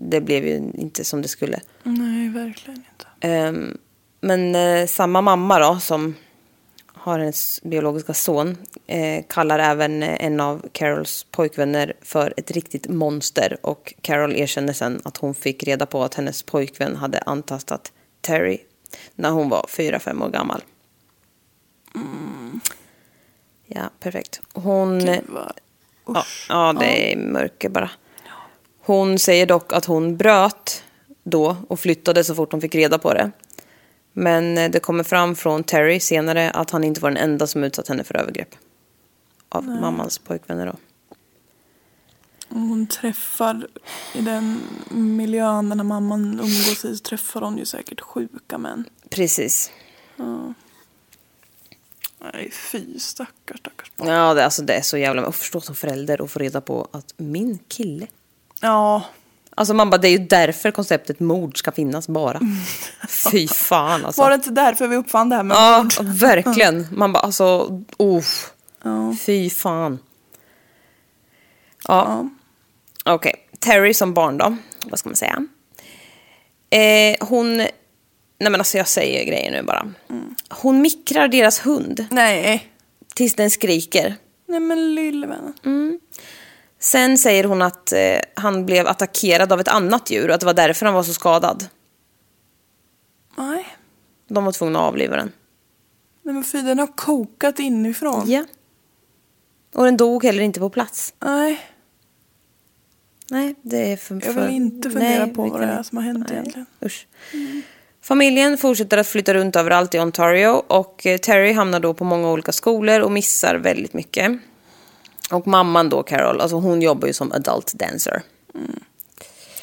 Det blev ju inte som det skulle. Nej verkligen inte. Ehm, men eh, samma mamma då, som har hennes biologiska son, eh, kallar även eh, en av Carols pojkvänner för ett riktigt monster. Och Carol erkänner sen att hon fick reda på att hennes pojkvän hade antastat Terry när hon var fyra fem år gammal. Ja, perfekt. Hon... Gud vad Ja, ja, det är mörker bara. Hon säger dock att hon bröt då och flyttade så fort hon fick reda på det. Men eh, det kommer fram från Terry senare att han inte var den enda som utsatt henne för övergrepp. Av mammans pojkvänner då. Hon träffar i den miljön den här mamman umgås i så träffar hon ju säkert sjuka män. Precis. Nej, fy stackars, stackars barn. Ja, det, alltså, det är så jävla... Och förstå som förälder och få reda på att min kille... Ja, Alltså man bara, det är ju därför konceptet mord ska finnas bara. Fy fan alltså. var det inte därför vi uppfann det här med Ja, mord? verkligen. Man bara, alltså, uff. Fy fan. Ja. Okej, Terry som barn då. Vad ska man säga? Eh, hon... Nej men alltså jag säger grejer nu bara. Hon mikrar deras hund Nej. tills den skriker. Nej men lille vännen. Sen säger hon att eh, han blev attackerad av ett annat djur och att det var därför han var så skadad. Nej. De var tvungna att avliva den. Nej men fy, den har kokat inifrån. Ja. Och den dog heller inte på plats. Nej, Nej, det är för... jag vill inte fundera Nej, på vad det är som har hänt Nej, egentligen. Usch. Familjen fortsätter att flytta runt överallt i Ontario och eh, Terry hamnar då på många olika skolor och missar väldigt mycket. Och mamman då, Carol, alltså hon jobbar ju som adult dancer.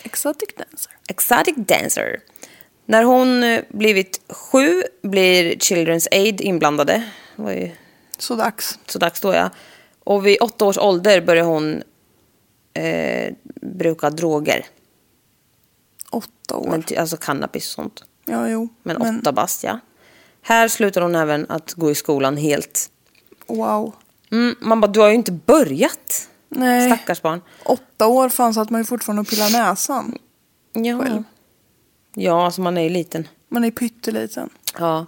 Exotic dancer. Exotic dancer. När hon eh, blivit sju blir Children's Aid inblandade. Det var ju Så dags. så dags då ja. Och vid åtta års ålder börjar hon eh, bruka droger. Åtta år. Men, alltså cannabis och sånt. ja, jo. Men åtta bast ja. Här slutar hon även att gå i skolan helt. Wow. Mm, man bara, du har ju inte börjat. Nej. Stackars barn. Åtta år fanns att man ju fortfarande och pillar näsan. Ja. Själv. Ja, alltså man är ju liten. Man är pytteliten. Ja.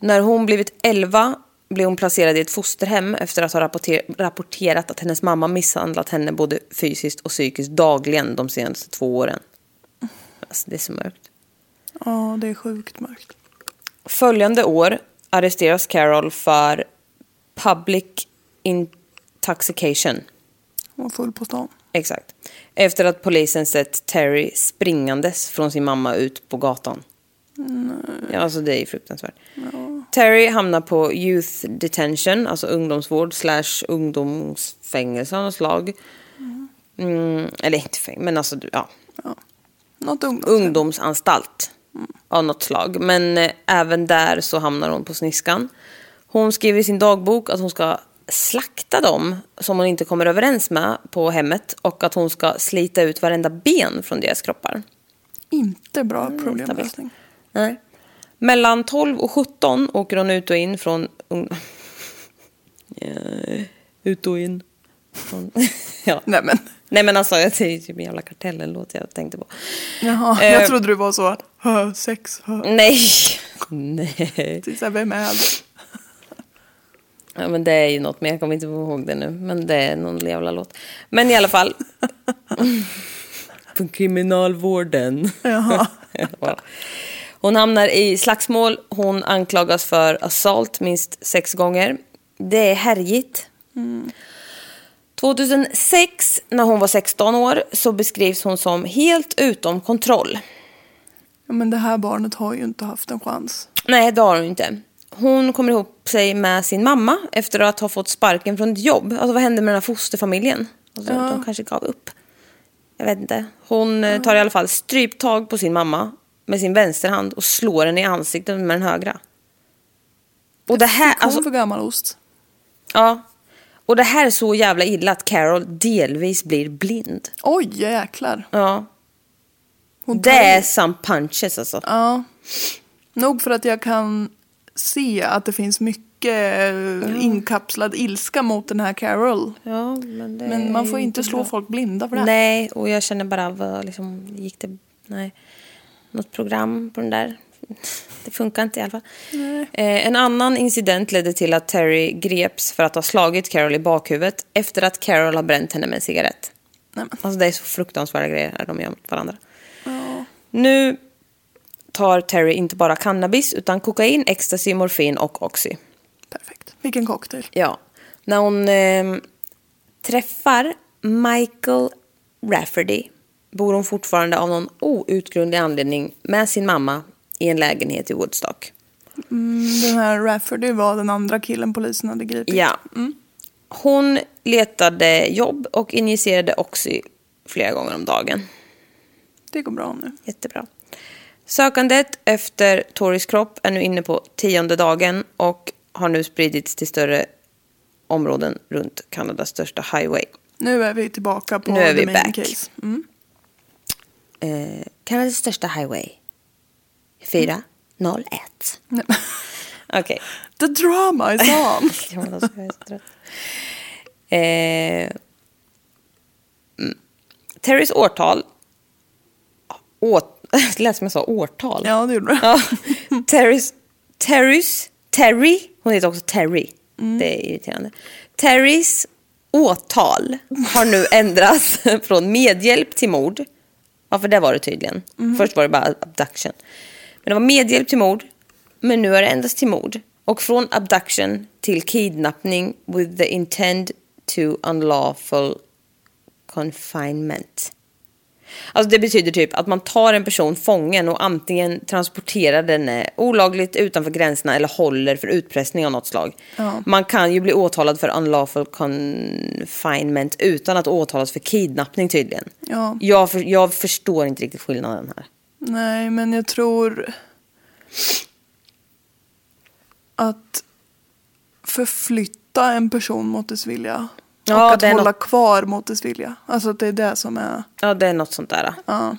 När hon blivit 11 blev hon placerad i ett fosterhem efter att ha rapporter- rapporterat att hennes mamma misshandlat henne både fysiskt och psykiskt dagligen de senaste två åren. Alltså, det är så mörkt. Ja, det är sjukt mörkt. Följande år arresteras Carol för public intoxication. Hon var full på stan. Exakt. Efter att polisen sett Terry springandes från sin mamma ut på gatan. Ja, alltså det är fruktansvärt. Terry hamnar på youth detention, alltså ungdomsvård slash ungdomsfängelse av något slag. Mm, eller inte fängelse, men alltså ja, Något ungdoms... ungdomsanstalt av något slag. Men eh, även där så hamnar hon på sniskan. Hon skriver i sin dagbok att hon ska slakta dem som hon inte kommer överens med på hemmet och att hon ska slita ut varenda ben från deras kroppar. Inte bra Mm, problemlösning. Nej. Mellan 12 och 17 åker hon ut och in från... Ja, ut och in. Från... ja. Nej men. Nej men alltså, det är ju typ en jävla kartellen-låt jag tänkte på. Jaha, Eh. jag trodde du var så. Hö, sex, hö. Nej. Nej. Det är så här, vem är det? Ja men det är ju något, men jag kommer inte ihåg det nu. Men det är någon jävla låt. Men i alla fall. På kriminalvården. Jaha. Ja. Hon hamnar i slagsmål. Hon anklagas för assault minst sex gånger. Det är härjigt. 2006, när hon var 16 år, så beskrivs hon som helt utom kontroll. Ja, men det här barnet har ju inte haft en chans. Nej, det har hon inte. Hon kommer ihop sig med sin mamma efter att ha fått sparken från ett jobb. Alltså vad hände med den här fosterfamiljen? Alltså, De kanske gav upp. Jag vet inte. Hon eh, tar i alla fall stryptag på sin mamma med sin vänsterhand och slår henne i ansiktet med den högra. Och det här, alltså, för gammal ost? ja. Och det här är så jävla illa att Carol delvis blir blind. Oj, jäklar. Ja. Hon Det är some punches alltså. Ja. Nog för att jag kan se att det finns mycket eh, inkapslad ilska mot den här Carol. Ja, men, Men man får ju inte slå bra. folk blinda för det. här. Nej, och jag känner bara, vad liksom, gick det, nej, något program på den där? Det funkar inte i alla fall. Eh, en annan incident ledde till att Terry greps för att ha slagit Carol i bakhuvudet efter att Carol har bränt henne med en cigarett. Nej. Alltså det är så fruktansvärda grejer de gör mot varandra. Nu tar Terry inte bara cannabis utan kokain, ecstasy, morfin och oxy. Perfekt. Vilken cocktail. Ja. När hon eh, träffar Michael Rafferty bor hon fortfarande av någon outgrundlig anledning med sin mamma i en lägenhet i Woodstock. Mm, den här Rafferty var den andra killen polisen hade gripit. Ja. Hon letade jobb och injicerade Oxy flera gånger om dagen. Det går bra nu. Jättebra. Sökandet efter Toris kropp är nu inne på tionde dagen och har nu spridits till större områden runt Kanadas största highway. Nu är vi tillbaka på Nu är vi main back. case. Mm. Eh, Kanadas största highway. 401. Nej. Okej. The drama is on. Eh, mm. Terrys årtal... Åt, det lät som jag sa årtal. ja, det gjorde du. Ja. Terrys, Terrys, Terry, hon heter också Terry. Det är irriterande. Terrys åtal har nu ändrats från medhjälp till mord. Ja, för det var det tydligen. Först var det bara abduction. Men det var medhjälp till mord, men nu är det ändrats till mord. Och från abduction till kidnappning with the intent to unlawful confinement. Alltså det betyder typ att man tar en person fången och antingen transporterar den eh, olagligt utanför gränserna eller håller för utpressning av något slag. Ja. Man kan ju bli åtalad för unlawful confinement utan att åtalas för kidnappning tydligen. Ja. Jag, för, jag förstår inte riktigt skillnaden här. Nej, men jag tror att förflytta en person mot dess vilja Ja, och att hålla något- kvar mot dess vilja. Alltså det är det som är... Ja, det är något sånt där. Ja.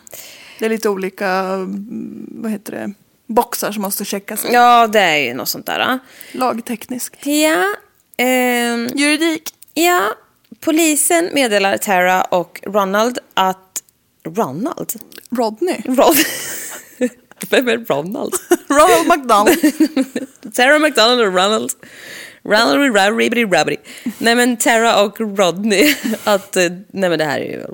Det är lite olika, mm, vad heter det, boxar som måste checkas. Ja, det är ju något sånt där. Lagtekniskt. Ja, ehm, Juridik. ja. Polisen meddelar Tara och Ronald att... Ronald? Rodney. Ron... Vem är Ronald? Ronald McDonald. Tara McDonald och Ronald. Ronald Rabbity Rabbity. Nej men Tara och Rodney. Att, eh, nej men det här är ju...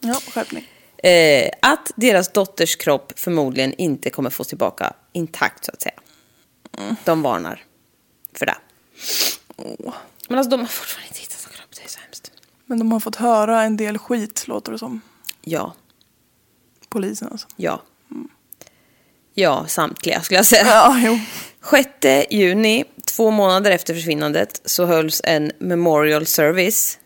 ja, skärpning. Eh, att deras dotters kropp förmodligen inte kommer få tillbaka intakt så att säga. De varnar för det. Men alltså de har fortfarande inte hittat sin kropp, det är så hemskt. Men de har fått höra en del skit, låter det som. Ja, Polisen alltså. ja. Ja, samtliga skulle jag säga. Ja, jo. 6 juni, två månader efter försvinnandet, så hölls en memorial service.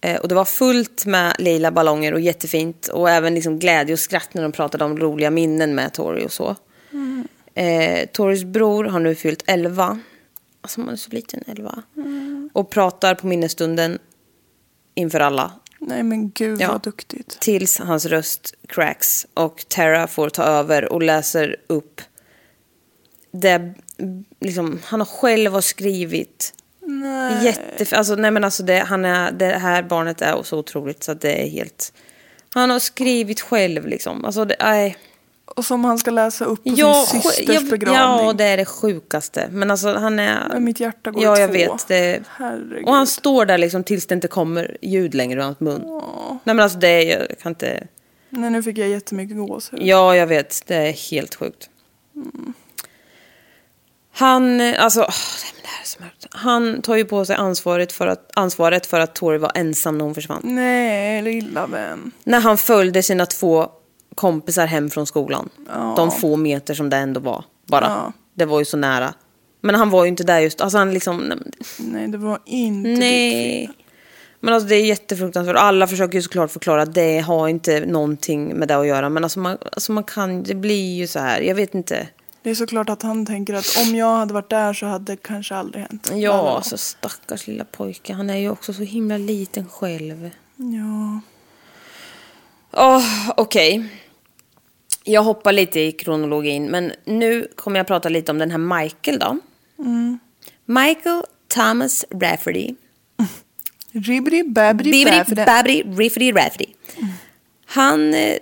Eh, och det var fullt med lila ballonger och jättefint. Och även liksom glädje och skratt när de pratade om roliga minnen med Tori och så. Eh, Toris bror har nu fyllt 11. Alltså man är så liten, 11. Och pratar på minnesstunden inför alla. Nej men gud Ja. vad duktigt. Tills hans röst cracks och Tara får ta över och läser upp det liksom, han har själv har skrivit. Nej. Jätte, alltså, nej men alltså det, han är, det här barnet är så otroligt så att det är helt... Han har skrivit själv liksom. Alltså det, nej. Och som han ska läsa upp på Ja, sin systers ja, begravning. ja, det är det sjukaste. Men alltså han är... Men mitt hjärta går Ja, jag två. vet. Det... Herregud. Och han står där liksom tills det inte kommer ljud längre ur hans mun. Nej men alltså det är, jag kan inte... Nej, nu fick jag jättemycket gåshud. Ja, jag vet. Det är helt sjukt. Han, alltså, åh, det här är så mörkt. Han tar ju på sig ansvaret för att, ansvaret för att Tori var ensam när hon försvann. Nej, lilla vän. När han följde sina två kompisar hem från skolan. Ja. De få meter som det ändå var. Bara. Ja. Det var ju så nära. Men han var ju inte där just, alltså han liksom, nej, Nej, det var inte ditt nej. fel. Men alltså det är jättefruktansvärt. Alla försöker ju såklart förklara att det har inte någonting med det att göra. Men alltså man, alltså man kan, det blir ju så här, jag vet inte. Det är såklart att han tänker att om jag hade varit där så hade det kanske aldrig hänt. Ja, så stackars lilla pojke. Han är ju också så himla liten själv. Ja. Åh, okej. Jag hoppar lite i kronologin, men nu kommer jag prata lite om den här Michael då. Michael Thomas Rafferty. Ribbidi, babbidi, Bibbidi, babbidi. riffidi, rafferty. Han eh,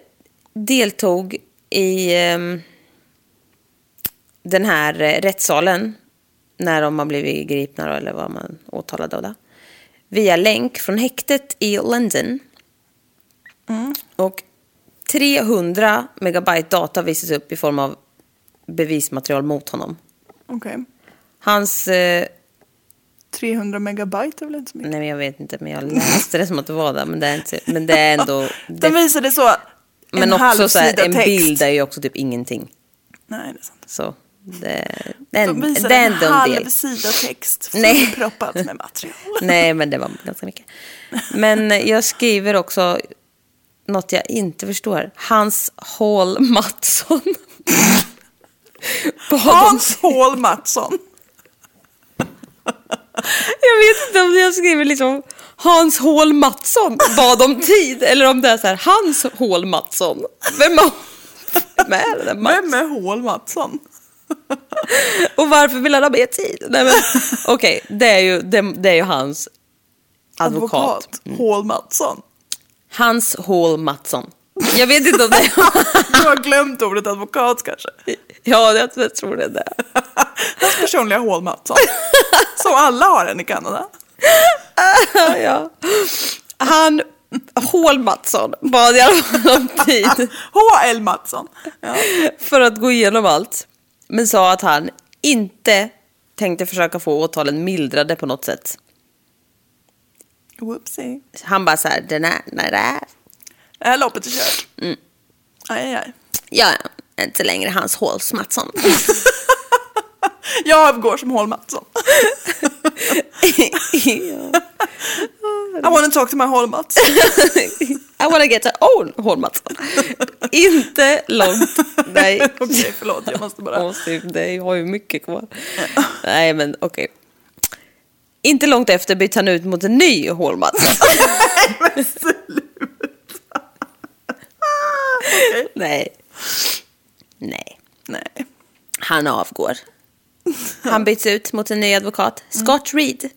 deltog i ehm, den här eh, rättssalen när de har blivit gripna då, eller vad man åtalade av det. Via länk från häktet i London. Och 300 megabyte data visas upp i form av bevismaterial mot honom. Okej. Hans eh, 300 megabyte är väl inte så mycket? Nej, men jag vet inte, men jag läste det som att det var där. Men det är, inte, men det är ändå... Det, Den visade så en men också halv så här, sida en text. bild är ju också typ ingenting. Nej, det är sant. Så det, det, är, De visade är en ändå en halv del. sida text Nej. med material. Nej, men det var ganska mycket. Men jag skriver också något jag inte förstår. Hans Hall Mattsson. Hans Hål Mattsson. Jag vet inte om jag skriver liksom Hans Hål Mattsson bad om tid eller om det är så här Hans Hål Mattsson. Vem är, vem är det? Vem är Hål Mattsson? Och varför vill han ha mer tid? Nej men okej, det, är ju, det, det är ju hans advokat. Advokat. Hål Mattsson. Hans Hål Mattsson. Jag vet inte om det är... Du har glömt ordet advokat kanske. Ja, jag, jag tror det är det. Hans personliga Hål Mattsson. Som alla har en i Kanada. ja. Han, Hål Mattsson, bad i alla fall om tid H.L. Mattsson. Ja. för att gå igenom allt. Men sa att han inte tänkte försöka få åtalen mildrade på något sätt. Whoopsie. Han bara så här, den är, nej det är, Det här loppet är kört. Mm. Aj, aj, ja, inte längre hans Håls Mattsson. Jag avgår som Hål Mattsson. I wanna talk to my Hål Mattsson. I wanna get a own Hål Mattsson. inte långt, nej. Okej, förlåt. Jag måste bara... Måste Det har ju mycket kvar. Nej, men okej. Inte långt efter bytte han ut mot en ny. Men sluta. Okej. Nej. Nej. Nej. Han avgår. Han byts ut mot en ny advokat, Scott Reed.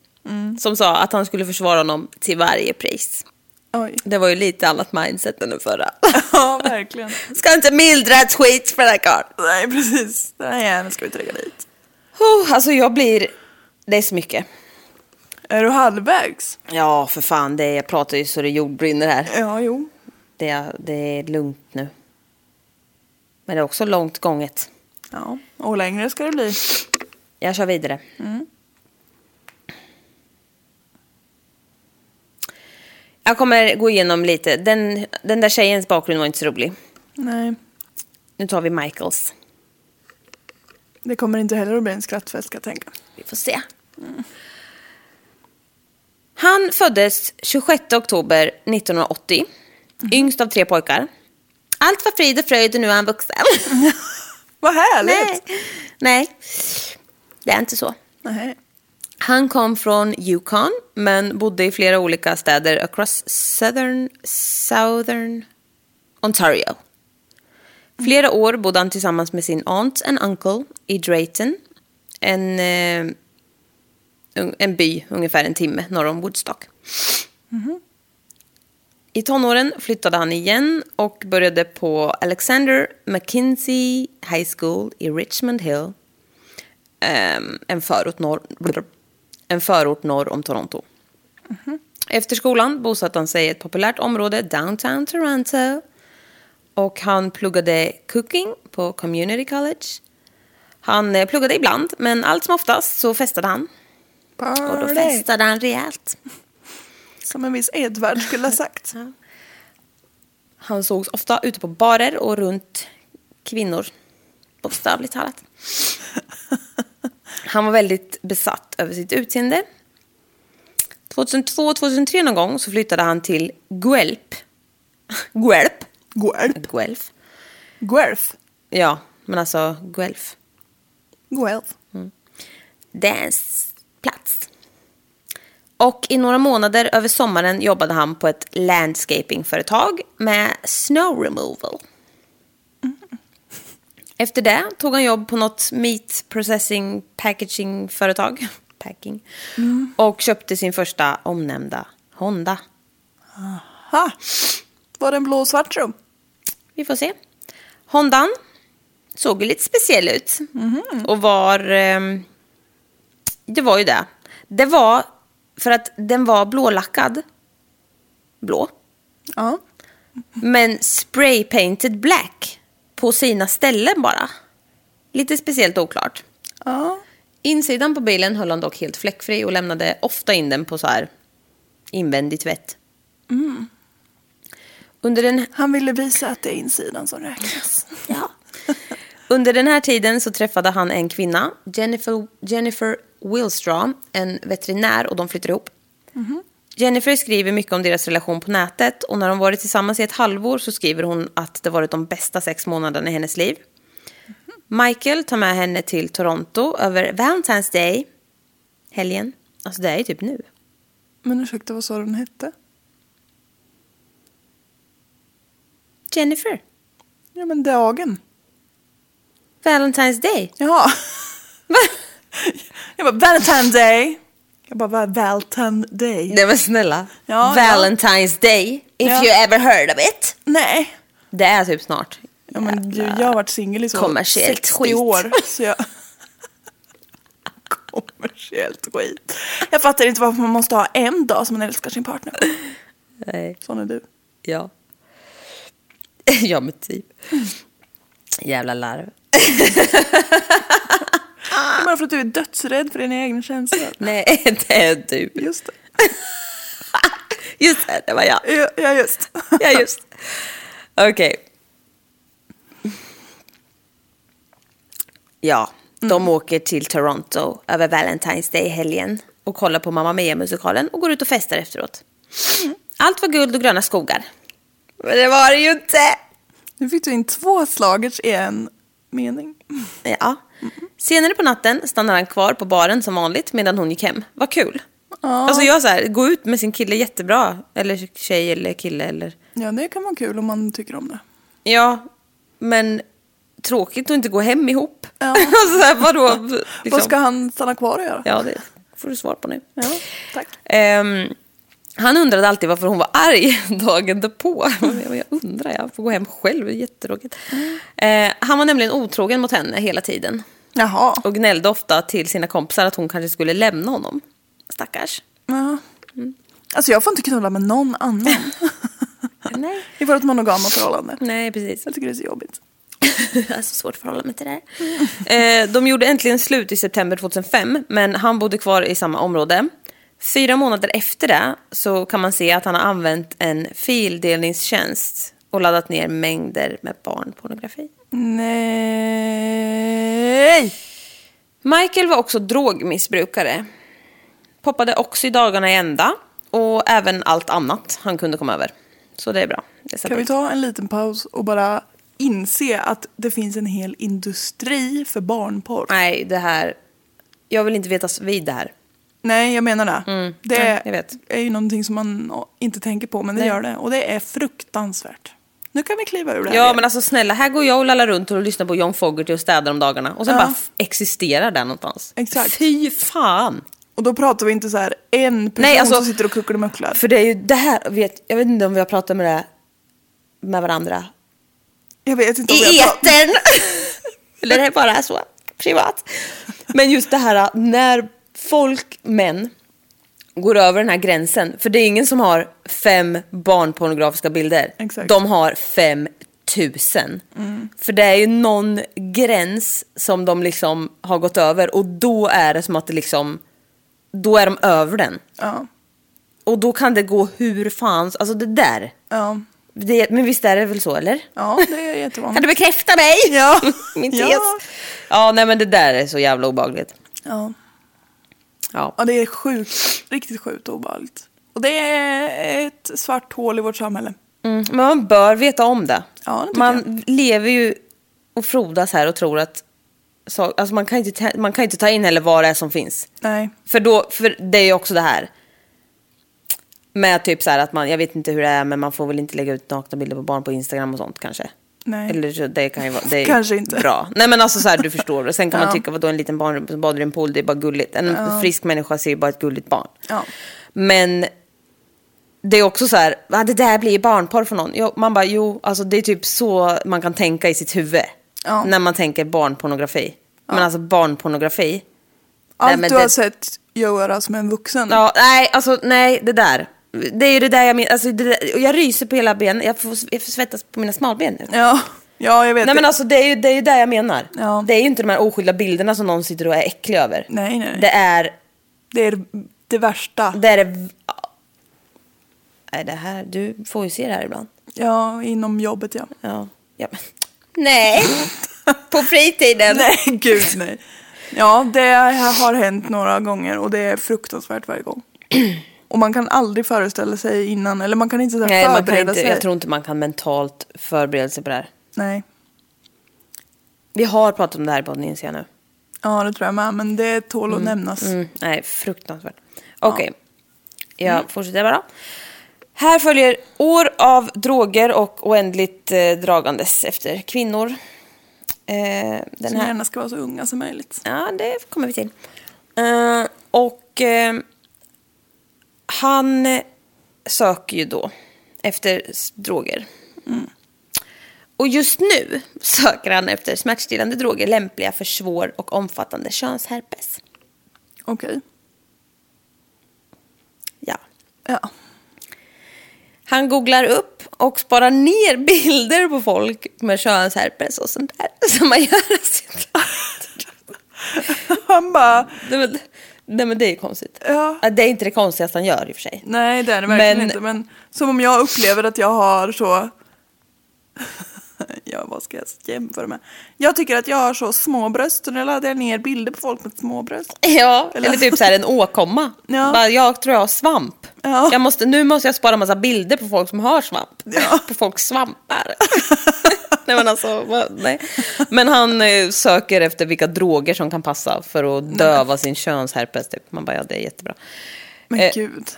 Som sa att han skulle försvara honom till varje pris. Oj. Det var ju lite annat mindset än den förra. Ja, verkligen. Ska inte mildra ett skit för den här karln. Nej, precis. Den här jäveln ska vi lägga dit. Oh, alltså jag blir... Det är så mycket. Är du halvvägs? Ja, för fan. Det är, jag pratar ju så det jordbrinner här. Ja, jo. Det är, det är lugnt nu. Men det är också långt gånget. Ja, och längre ska det bli. Jag kör vidare. Jag kommer gå igenom lite. Den, den där tjejens bakgrund var inte så rolig. Nej, Nu tar vi Michaels. det kommer inte heller att bli en skrattfest ska jag tänka. Vi får se. Han föddes 26 oktober 1980. Yngst av tre pojkar. Allt var frid och fröjd och nu är han vuxen. Vad härligt! Nej. Nej, det är inte så. Nej. Han kom från Yukon, men bodde i flera olika städer across southern, southern Ontario. Flera år bodde han tillsammans med sin aunt and uncle i Drayton, en, eh, en by ungefär en timme norr om Woodstock. I tonåren flyttade han igen och började på Alexander McKinsey High School i Richmond Hill eh, en, förort norr, en förort norr om Toronto. Efter skolan bosatte han sig i ett populärt område, downtown Toronto. Och han pluggade cooking på community college. Han eh, pluggade ibland, men allt som oftast så festade han. Och då Party. festade han rejält. Som en viss Edvard skulle ha sagt. Han sågs ofta ute på barer och runt kvinnor. Bokstavligt talat. Han var väldigt besatt över sitt utseende. 2002-2003 någon gång så flyttade han till Guelp. Guelp? Guelph. Guelph. Guelph. Ja, men alltså Guelph. Guelph. Dansplats. Och i några månader över sommaren jobbade han på ett landscapingföretag med snow removal. Efter det tog han jobb på något meat processing packaging företag. Packing. Och köpte sin första omnämnda Honda. Ha. Var det en blå och svart rum? Vi får se. Hondan såg ju lite speciell ut. Och var... ehm, det var ju det. Det var för att den var blålackad. Blå. Ja. Men spray painted black på sina ställen bara. Lite speciellt oklart. Ja. Insidan på bilen höll han dock helt fläckfri och lämnade ofta in den på så här invändig tvätt. Under den Han ville visa att det är insidan som räknas. Ja. Under den här tiden så träffade han en kvinna, Jennifer, Jennifer Willstraw, en veterinär och de flyttade ihop. Jennifer skriver mycket om deras relation på nätet och när de varit tillsammans i ett halvår så skriver hon att det varit de bästa sex månaderna i hennes liv. Michael tar med henne till Toronto över Valentine's Day, helgen. Alltså det är ju typ nu. Men ursäkta, vad sa du den hette? Jennifer, Ja, men dagen. Valentine's Day. Jaha. Jag bara, Valentine Day. Jag bara, Valentine Day? Nej men snälla. Ja, Valentine's Day, if Ja. you ever heard of it. Nej. Det är typ snart. Ja, men ju, jag har varit singel i så Kommersiellt 60 skit. år. Så jag... Kommersiellt skit. Jag fattar inte varför man måste ha en dag som man älskar sin partner. Nej. Sån är du. Ja. ja men typ. Jävla larv. Bara för att du är dödsrädd för dina egna känslor. Nej, det är du. Just det. Just det, det var jag. Ja, ja just. Ja, just. Okej. Ja, de åker till Toronto över Valentine's Day-helgen och kollar på Mamma Mia-musikalen och går ut och festar efteråt. Allt var guld och gröna skogar. Men det var det ju inte! Nu fick du in två slagers i en mening. Ja. Senare på natten stannar han kvar på baren som vanligt medan hon gick hem. Vad kul. Alltså jag så här, gå ut med sin kille jättebra. Eller tjej eller kille eller... Ja, det kan vara kul om man tycker om det. Ja, men tråkigt att inte gå hem ihop. Ja. alltså, så här, vadå? Liksom. Vad ska han stanna kvar och göra? Ja, det får du svar på nu. Ja, tack. Ehm, han undrade alltid varför hon var arg dagen därpå. Jag, undrar, jag får gå hem själv, det är jättetråkigt. Eh, han var nämligen otrogen mot henne hela tiden. Jaha. Och gnällde ofta till sina kompisar att hon kanske skulle lämna honom. Stackars. Ja. Alltså jag får inte knulla med någon annan. Nej. I vårt monogama förhållande. Nej, precis. Jag tycker det är så jobbigt. Jag har så svårt att förhålla mig till det här. Eh, de gjorde äntligen slut i september 2005, men han bodde kvar i samma område. Fyra månader efter det så kan man se att han har använt en fildelningstjänst och laddat ner mängder med barnpornografi. Nej! Michael var också drogmissbrukare. Poppade också i dagarna i ända och även allt annat han kunde komma över. Så det är bra. Det är Kan vi ta en liten paus och bara inse att det finns en hel industri för barnporr? Nej, det här... Jag vill inte veta vid det här. Nej, jag menar det. Det Nej, är ju någonting som man inte tänker på, men det Nej. gör det. Och det är fruktansvärt. Nu kan vi kliva ur det här. Ja igen. men alltså snälla, här går jag och lallar runt och lyssnar på John Fogerty och städar om dagarna. Och sen Ja. bara existerar där någonstans. Exakt. Fy fan! Och då pratar vi inte så här en person Nej, alltså- som sitter och kuckelimucklar. För det är ju det här, vet, jag vet inte om vi har pratat med det med varandra. Jag vet inte om I vi har pratat... etern! Eller det bara så privat. Men just det här när folk, män, går över den här gränsen. För det är ingen som har fem barnpornografiska bilder. Exakt. De har fem tusen. För det är ju någon gräns som de liksom har gått över och då är det som att det liksom, då är de över den. Ja. Och då kan det gå hur fan, alltså det där. Ja. Det, men visst är det väl så eller? ja, det är Kan jättevanligt. du bekräfta mig? Ja. Min tes. Ja. Ja. nej men det där är så jävla obehagligt. Ja. Ja. ja, det är sjukt. Riktigt sjukt obehagligt. Och det är ett svart hål i vårt samhälle. Mm, men man bör veta om det. Ja, det man lever ju och frodas här och tror att så, alltså man, kan inte, ta- man kan inte ta in heller vad det är som finns. Nej. För, då, för det är ju också det här. Med typ så här att man, jag vet inte hur det är men man får väl inte lägga ut nakna bilder på barn på Instagram och sånt kanske. Nej. Eller det kan ju vara, det Kanske inte. bra. Nej men alltså så här, du förstår. Sen kan Ja. man tycka, vadå en liten barn som badar i en pool, det är bara gulligt. En frisk människa ser ju bara ett gulligt barn. Ja. Men det är också så här, ah, det där blir ju barnporr för någon. Jo, man bara, jo, alltså det är typ så man kan tänka i sitt huvud. Ja. När man tänker barnpornografi. Men alltså barnpornografi. Allt men du det- har sett göra som en vuxen. Ja, nej, alltså nej, det där. Det är ju det där jag menar, alltså, där, och jag ryser på hela benen, jag får, jag får svettas på mina smalben nu. Ja. Ja, jag vet. Nej men alltså det är ju det, är ju det jag menar. Ja. Det är ju inte de här oskyldiga bilderna som någon sitter och är äcklig över. Nej, nej. Det är Det är det värsta. Det är det... Nej, det här... Du får ju se det här ibland. Ja, inom jobbet ja. Ja. ja men... Nej! På fritiden. Nej, gud nej. Ja, det har hänt några gånger och det är fruktansvärt varje gång. Och man kan aldrig föreställa sig innan, eller man kan inte så här Nej, man kan förbereda inte, sig. jag tror inte man kan mentalt förbereda sig på det här. Nej, Vi har pratat om det här på podden inser jag nu. ja det tror jag med, men det tål att nämnas. Mm, nej, fruktansvärt. Okej, jag fortsätter bara. Här följer år av droger och oändligt eh, dragandes efter kvinnor. Eh, den Som här... gärna ska vara så unga som möjligt. Ja, det kommer vi till. Eh, och eh, han eh, söker ju då efter droger. Och just nu söker han efter smärtstillande droger lämpliga för svår och omfattande könsherpes. Okej. Ja. Ja. Han googlar upp och sparar ner bilder på folk med könsherpes och sånt där. Som man gör. Han bara, Nej, men, det är konstigt. Ja. Det är inte det konstigaste han gör i och för sig. nej det är det verkligen Men- inte. Men som om jag upplever att jag har så... ja, vad ska jag jämföra med? Jag tycker att jag har så små bröst och nu laddar jag ner bilder på folk med små bröst. Ja, Eller- eller, typ så här en åkomma. Ja. Bara, jag tror jag har svamp. Ja. Jag måste, nu måste jag spara massa bilder på folk som har svamp. Ja. på folks svampar. nej, men, alltså, nej. men han eh, söker efter vilka droger som kan passa för att döva sin könsherpes. Typ. Man bara, ja det är jättebra. Men Eh, gud.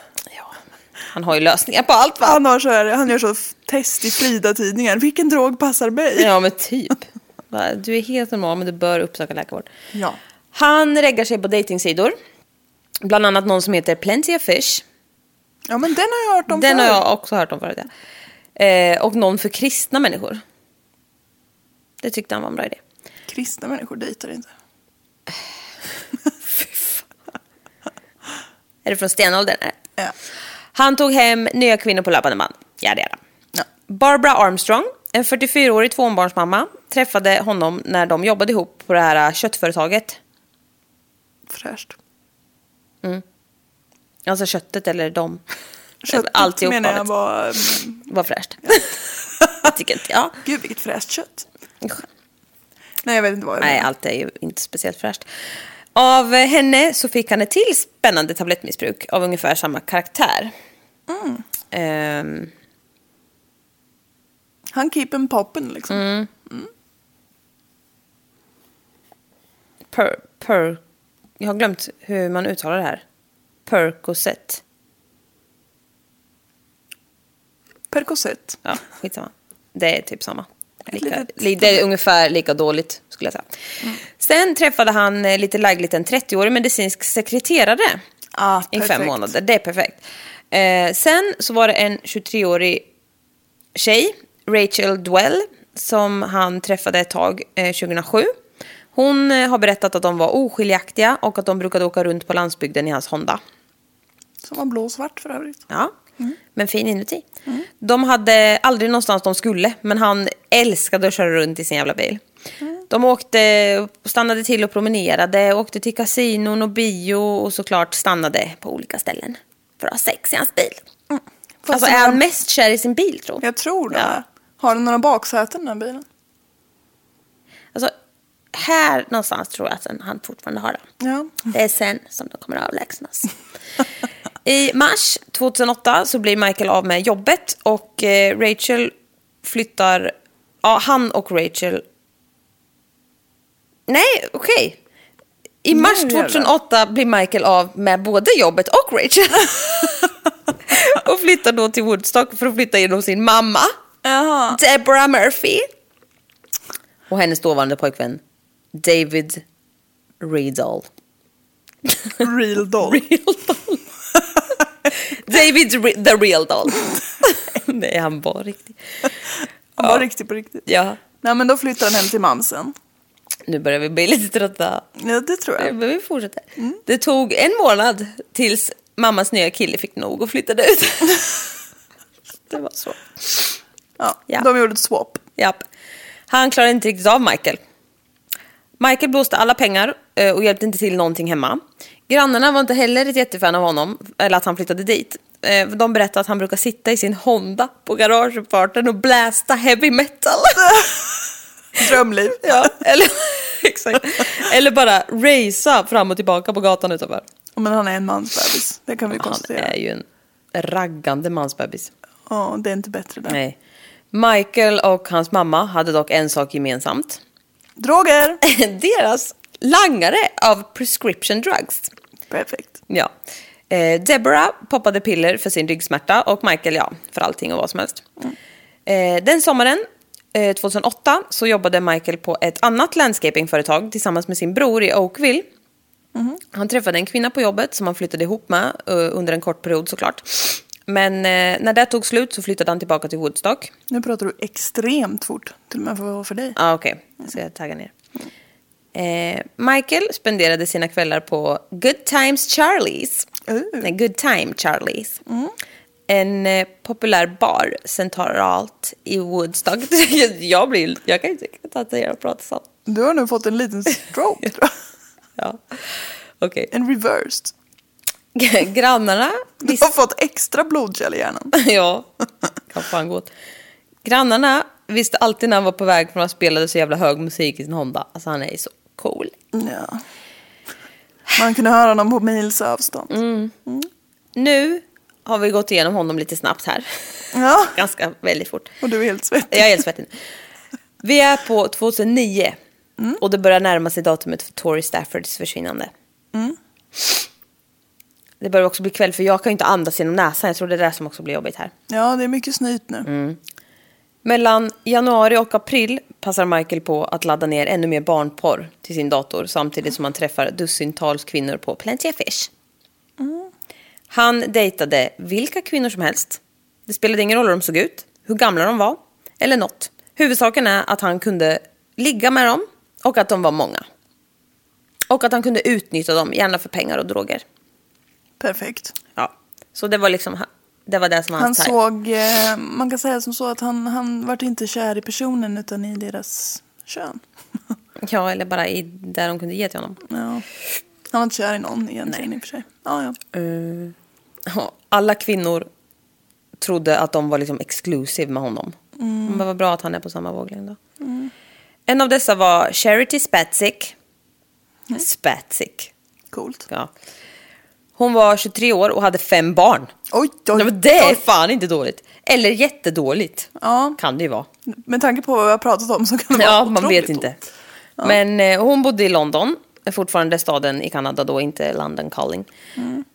Han har ju lösningar på allt va? Han, har så här, han gör så test i Frida-tidningen. Vilken drog passar mig? Ja men typ. Du är helt normal men du bör uppsöka läkarvård. Ja. Han reggar sig på dejtingsidor. Bland annat någon som heter Plenty of Fish. Ja, men den har jag hört om Den har förr. jag också hört om förut. Ja. Eh, och någon för kristna människor. Det tyckte han var en bra idé. Kristna människor dejtar inte. Är det från stenåldern? Ja. Han tog hem nya kvinnor på löpande band. Jada, jada. Ja. Barbara Armstrong, en 44-årig tvåbarnsmamma, träffade honom när de jobbade ihop på det här köttföretaget. Fräscht. Alltså köttet eller de. Köttet menar jag var... mm, Var fräscht. jag tycker inte, ja. Gud, vilket fräscht kött. Nej, jag vet inte vad jag Nej, menar. allt är ju inte speciellt fräscht. Av henne så fick han ett till spännande tablettmissbruk av ungefär samma karaktär. Ehm, Han keep en poppen liksom. Mm. per, per, jag har glömt hur man uttalar det här. Percocet. Percocet. Ja, skitsamma. Det är typ samma. Lika, det är ungefär lika dåligt skulle jag säga. Sen träffade han eh, lite lägligt en 30-årig medicinsk sekreterare Ah, i fem månader. Det är perfekt. Eh, sen så var det en 23-årig tjej, Rachel Dwell, som han träffade ett tag eh, 2007. Hon eh, har berättat att de var oskiljaktiga och att de brukade åka runt på landsbygden i hans Honda. Som var blå och svart för övrigt. Ja, men fin inuti. De hade aldrig någonstans de skulle, men han älskade att köra runt i sin jävla bil. De åkte, stannade till och promenerade, åkte till kasinon och bio och såklart stannade på olika ställen för att ha sex i hans bil. Fast Alltså är han mest kär i sin bil tror jag? Tror det. Ja. Har den några baksäten den här bilen? Alltså, här någonstans tror jag att han fortfarande har den. Ja. Det är sen som de kommer att avlägsnas. I mars 2008 så blir Michael av med jobbet och eh, Rachel flyttar... Ja, han och Rachel... Nej, okej. I mars jävlar. 2008 blir Michael av med både jobbet och Rachel. och flyttar då till Woodstock för att flytta in hos sin mamma, Jaha. Deborah Murphy. Och hennes dåvarande pojkvän, David Riedel. Real doll. Real doll. David Re- the real doll. Nej, han var riktig. Han var riktigt på riktigt. Ja, Nej men då flyttar han hem till mamsen. Nu börjar vi bli lite trötta. Ja det tror jag. Men vi fortsätter. Det tog en månad tills mammas nya kille fick nog och flyttade ut. det var så. Ja, Ja. De gjorde ett swap. Japp. Han klarade inte riktigt av Michael. Michael blåste alla pengar eh, och hjälpte inte till någonting hemma. Grannarna var inte heller ett jättefan av honom, eller att han flyttade dit. Eh, De berättade att han brukar sitta i sin Honda på garageuppfarten och blästa heavy metal. Drömliv. ja, eller, exakt. eller bara racea fram och tillbaka på gatan utanför. Men han är en mansbebis. Det kan vi Han konstatera. är ju en raggande mansbebis. Ja, det är inte bättre där. Nej. Michael och hans mamma hade dock en sak gemensamt. Droger! Deras langare av prescription drugs. Perfekt. Ja. Eh, Deborah poppade piller för sin ryggsmärta och Michael ja, för allting och vad som helst. Eh, den sommaren, 2008, så jobbade Michael på ett annat landscapingföretag tillsammans med sin bror i Oakville. Han träffade en kvinna på jobbet som han flyttade ihop med eh, under en kort period såklart. Men eh, när det tog slut så flyttade han tillbaka till Woodstock. Nu pratar du extremt fort. Till och med för för dig. Ah, Okej, jag ska tagga ner. Eh, Michael spenderade sina kvällar på Good Times Charlies. Nej, Good Time Charlies. En eh, populär bar centralt i Woodstock. jag, blir, jag kan inte ta till och prata så. Du har nu fått en liten stroke tror jag. Ja. Okej. En reversed. Grannarna Du har fått extra blodkärl i hjärnan. ja, kan fan gå åt. Grannarna visste alltid när han var på väg för han spelade så jävla hög musik i sin Honda. Alltså han är ju så cool. Ja. Man kunde höra honom på mils avstånd. Mm. Nu har vi gått igenom honom lite snabbt här. Ja, Ganska väldigt fort. och du är helt svettig. Jag är helt svettig. Vi är på 2009 och det börjar närma sig datumet för Tori Staffords försvinnande. Det börjar också bli kväll för jag kan ju inte andas genom näsan. Jag tror det är det som också blir jobbigt här. Ja, det är mycket snyt nu. Mm. Mellan januari och april passar Michael på att ladda ner ännu mer barnporr till sin dator samtidigt som han träffar dussintals kvinnor på Plenty of Fish. Han dejtade vilka kvinnor som helst. Det spelade ingen roll hur de såg ut, hur gamla de var eller något. Huvudsaken är att han kunde ligga med dem och att de var många. Och att han kunde utnyttja dem, gärna för pengar och droger. Perfekt. Ja. Så det var liksom det, var det som var Han såg, eh, man kan säga som så att han, han vart inte kär i personen utan i deras kön. Ja, eller bara i där de kunde ge till honom. Ja. Han var inte kär i någon egentligen i och för sig. Ja, ja. Ja, Alla kvinnor trodde att de var liksom exclusive med honom. Men vad bra att han är på samma våglängd då. En av dessa var Charity Spatzik. Spatzik. Coolt. Ja. Hon var 23 år och hade fem barn. Oj, oj, Ja, men det är oj. fan inte dåligt. Eller jättedåligt. Ja, Kan det ju vara. med tanke på vad vi har pratat om så kan det Ja, vara man otroligt vet inte. coolt. Men eh, hon bodde i London, fortfarande staden i Kanada då, inte London calling.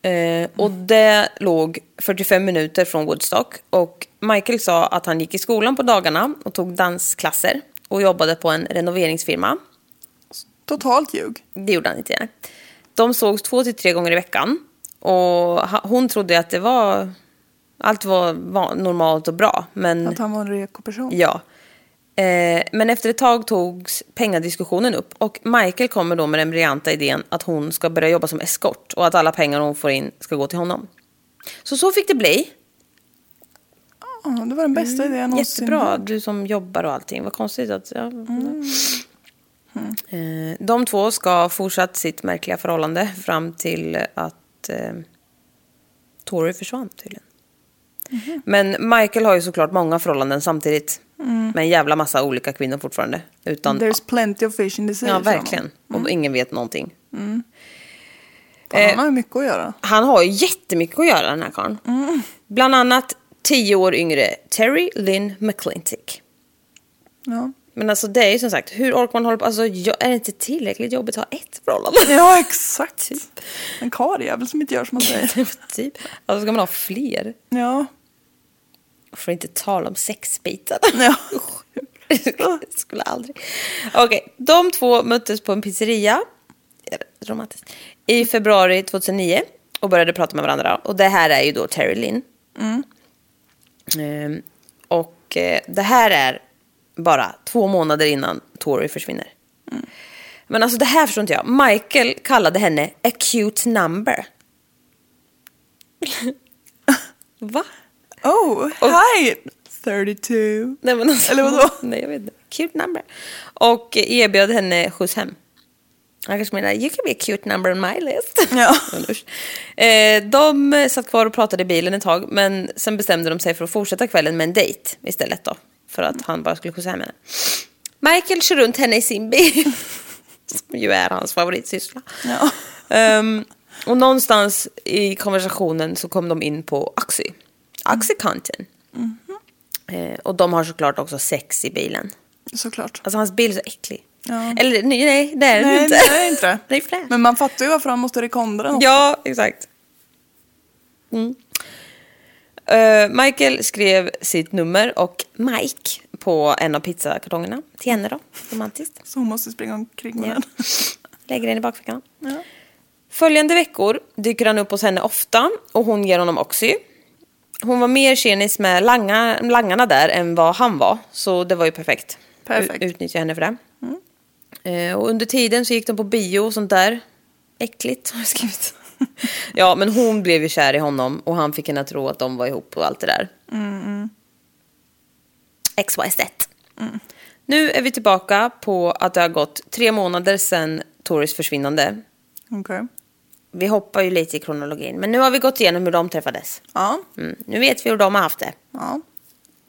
Eh, och det låg 45 minuter från Woodstock. Och Michael sa att han gick i skolan på dagarna och tog dansklasser och jobbade på en renoveringsfirma. Totalt ljug. Det gjorde han inte. nej. De sågs två till tre gånger i veckan. Och hon trodde att det var... Allt var, var normalt och bra. Men... Att han var en reko person. Ja. Eh, men efter ett tag togs pengadiskussionen upp och Michael kommer då med den briljanta idén att hon ska börja jobba som eskort och att alla pengar hon får in ska gå till honom. Så så fick det bli. Ja, det var den bästa idén någonsin. Mm, Jättebra, du som jobbar och allting. Vad konstigt att... Ja. Eh, de två ska fortsatt sitt märkliga förhållande fram till att eh, Tori försvann tydligen. Men Michael har ju såklart många förhållanden samtidigt. Med en jävla massa olika kvinnor fortfarande. Utan, There's plenty of fish in the sea. ja, verkligen. Och ingen vet någonting. Fan, Eh, Han har ju mycket att göra. Han har ju jättemycket att göra den här karln. Bland annat tio år yngre Terry Lynn McClintick. Ja. Men alltså det är ju som sagt, hur orkar man hålla på? Alltså jag- är det inte tillräckligt jobbigt att ha ett förhållande? ja, exakt. En karljävel som inte gör som man säger. typ. Alltså ska man ha fler? Ja. För att inte tala om sexbitar. ja. Skulle aldrig. Okej, de två möttes på en pizzeria. Romantiskt. I februari 2009 och började prata med varandra. Och det här är ju då Terry Lynn. Ehm, och eh, det här är bara två månader innan Tori försvinner. Men alltså det här förstår inte jag. Michael kallade henne a cute number. Va? Oh, hi! 32. Nej, men alltså, Eller vadå? Nej, jag vet inte. cute number. Och erbjöd henne skjuts hem. Han kanske menar, you can be a cute number on my list. Ja. eh, de satt kvar och pratade i bilen ett tag, men sen bestämde de sig för att fortsätta kvällen med en dejt istället då. För att han bara skulle skjutsa hem henne. Michael kör runt henne i sin bil. Som ju är hans favoritsyssla. Ja. Ehm, och någonstans i konversationen så kom de in på Oxy. Oxycontin. Eh, och de har såklart också sex i bilen. Såklart. Alltså hans bil är så äcklig. Ja. Eller nej, nej, det är den Nej, inte. det är inte det. är fräsch. Men man fattar ju varför han måste rekondra den. Ja, exakt. Mm. Eh, Michael skrev sitt nummer och Mike på en av pizzakartongerna till henne då. Romantiskt. Så hon måste springa omkring med Ja. den. Lägger den i bakfickan. Följande veckor dyker han upp hos henne ofta och hon ger honom Oxy. Hon var mer tjenis med langa, langarna där än vad han var. Så det var ju perfekt. Perfekt. Utnyttja henne för det. Eh, och under tiden så gick de på bio och sånt där. Äckligt har jag skrivit. ja, men hon blev ju kär i honom och han fick henne att tro att de var ihop och allt det där. XYZ. Nu är vi tillbaka på att det har gått tre månader sedan Toris försvinnande. Okej. Vi hoppar ju lite i kronologin, men nu har vi gått igenom hur de träffades. Ja. Mm. Nu vet vi hur de har haft det. ja.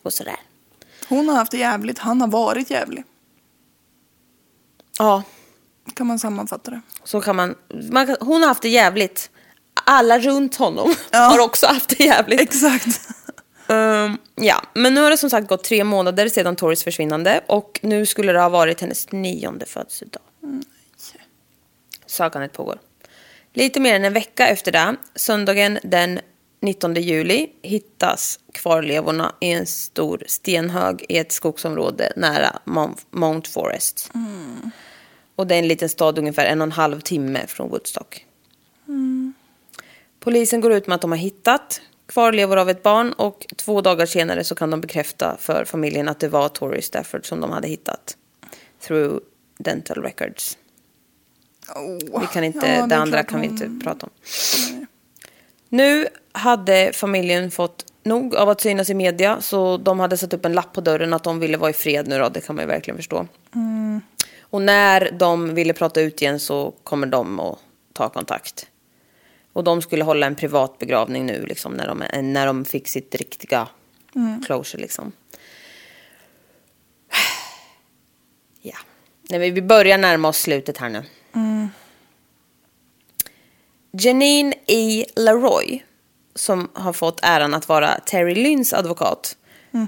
Och sådär. Hon har haft det jävligt, han har varit jävlig. Ja, Kan man sammanfatta det. så kan man, man kan, Hon har haft det jävligt. Alla runt honom Ja. har också haft det jävligt. Exakt. Ehm, ja, men nu har det som sagt gått tre månader sedan Toris försvinnande och nu skulle det ha varit hennes nionde födelsedag. Sökandet pågår. Lite mer än en vecka efter det, söndagen den 19 juli, hittas kvarlevorna i en stor stenhög i ett skogsområde nära Mount- Forest. Och det är en liten stad ungefär en och en halv timme från Woodstock. Polisen går ut med att de har hittat kvarlevor av ett barn och två dagar senare så kan de bekräfta för familjen att det var Tori Stafford som de hade hittat. Through dental records. Oh. Vi kan inte, Ja, det andra kan vi hon- inte prata om. Nu hade familjen fått nog av att synas i media så de hade satt upp en lapp på dörren att de ville vara i fred nu då, det kan man ju verkligen förstå. Och när de ville prata ut igen så kommer de att ta kontakt. Och de skulle hålla en privat begravning nu liksom när de, när de fick sitt riktiga closure liksom. Ja, Nej, vi börjar närma oss slutet här nu. Janine E. Leroy, som har fått äran att vara Terry Lynns advokat,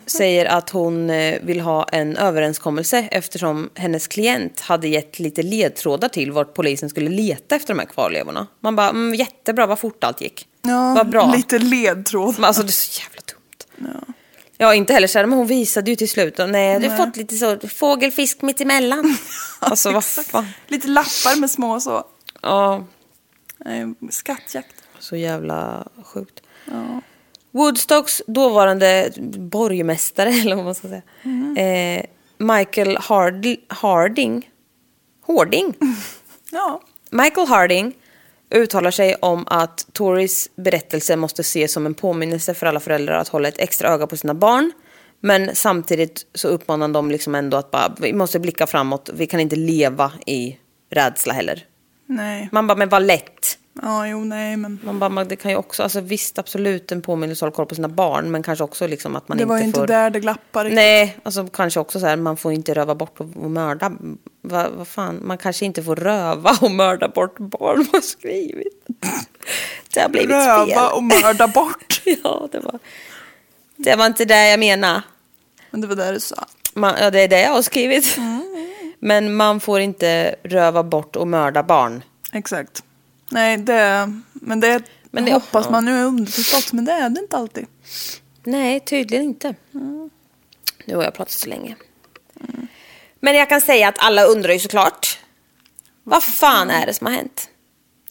säger att hon eh, vill ha en överenskommelse eftersom hennes klient hade gett lite ledtrådar till vart polisen skulle leta efter de här kvarlevorna. Man bara, mm, jättebra vad fort allt gick. Ja, vad bra. lite ledtråd. Men alltså det är så jävla dumt. Ja. inte heller så här, men hon visade ju till slut. och Nej, du fått lite så fågelfisk mitt emellan. alltså vad fan. Lite lappar med små så. Ja, skattjakt. Så jävla sjukt. Woodstocks dåvarande borgmästare, eller vad man ska säga, eh, Michael Hard- Harding, Harding, Ja. Michael Harding uttalar sig om att Tories berättelse måste ses som en påminnelse för alla föräldrar att hålla ett extra öga på sina barn. Men samtidigt så uppmanar de liksom ändå att bara, vi måste blicka framåt, vi kan inte leva i rädsla heller. Nej. Man bara, men vad lätt. Ja, jo, nej, men. Man bara, det kan ju också, alltså visst absolut en påminnelse att hålla koll på sina barn, men kanske också liksom att man Det inte var ju inte får... där det glappade. Nej, alltså kanske också så här, man får inte röva bort och, och mörda. Vad vad fan, man kanske inte får röva och mörda bort barn, vad skrivit? Det har blivit Röva fel. och mörda bort. ja, det var... Det var inte det jag menade. Men det var där du sa. Man, ja, det är det jag har skrivit. Men man får inte röva bort och mörda barn. Exakt. Nej, det... Men det, Men det- hoppas man nu är underförstått, men det är det inte alltid. Nej, tydligen inte. Nu har jag pratat så länge. Men jag kan säga att alla undrar ju såklart. Vad fan är det som har hänt?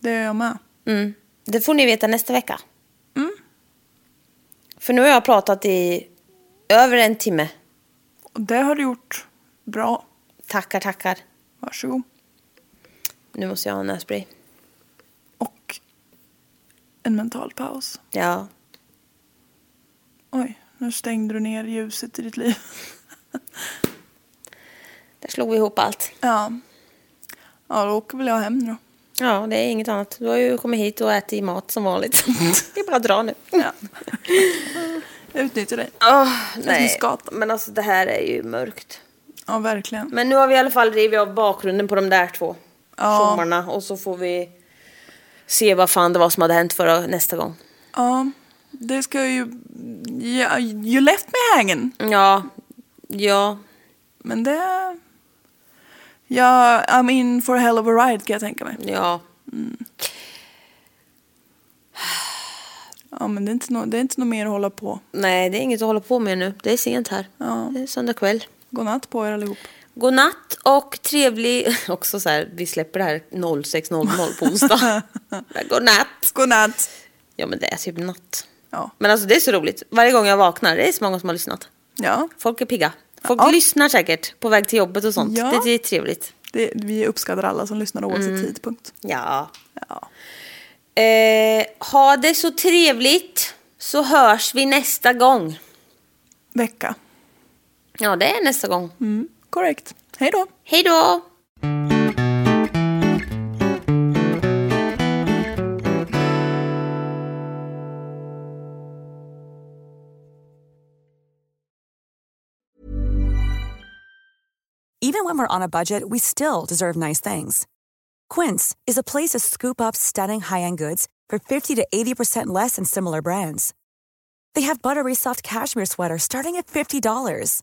Det är jag med. Mm. Det får ni veta nästa vecka. För nu har jag pratat i över en timme. Och det har du gjort bra. Tackar, tackar. Varsågod. Nu måste jag ha en nässpray. Och en mental paus. Ja. Oj, nu stängde du ner ljuset i ditt liv. Där slog vi ihop allt. Ja. Ja, då åker väl jag hem då. Ja, det är inget annat. Du har ju kommit hit och ätit mat som vanligt. det är bara att dra nu. Ja. Jag utnyttjar dig. Oh, nej, men alltså det här är ju mörkt. Ja, verkligen. Men nu har vi i alla fall rivit av bakgrunden på de där två Ja. sommarna och så får vi se vad fan det var som hade hänt förra nästa gång. Ja, det ska ju... Ja, you left me hanging. Ja, ja, Men det... Ja, I'm in for a hell of a ride kan jag tänka mig. ja. Ja, men det är inte, no, det är inte något mer att hålla på. Nej, det är inget att hålla på med nu. Det är sent här. Ja. Det är söndag kväll. Godnatt på er allihop. God natt och trevlig... Också så här, vi släpper det här 06.00 på onsdag. God natt. Godnatt. Ja, men det är typ natt. Ja. Men alltså det är så roligt. Varje gång jag vaknar, det är så många som har lyssnat. Ja, Folk är pigga. Folk Ja. lyssnar säkert på väg till jobbet och sånt. Ja. Det är trevligt. det, vi uppskattar alla som lyssnar oavsett tidpunkt. Ja. Ja. Eh, ha det så trevligt så hörs vi nästa gång. Vecka. Ja, det är nästa gång. Mm, korrekt. Hej då. Hej då! Even when we're on a budget, we still deserve nice things. Quince is a place to scoop up stunning high-end goods for 50 to 80% less than similar brands. They have buttery soft cashmere sweaters starting at $50,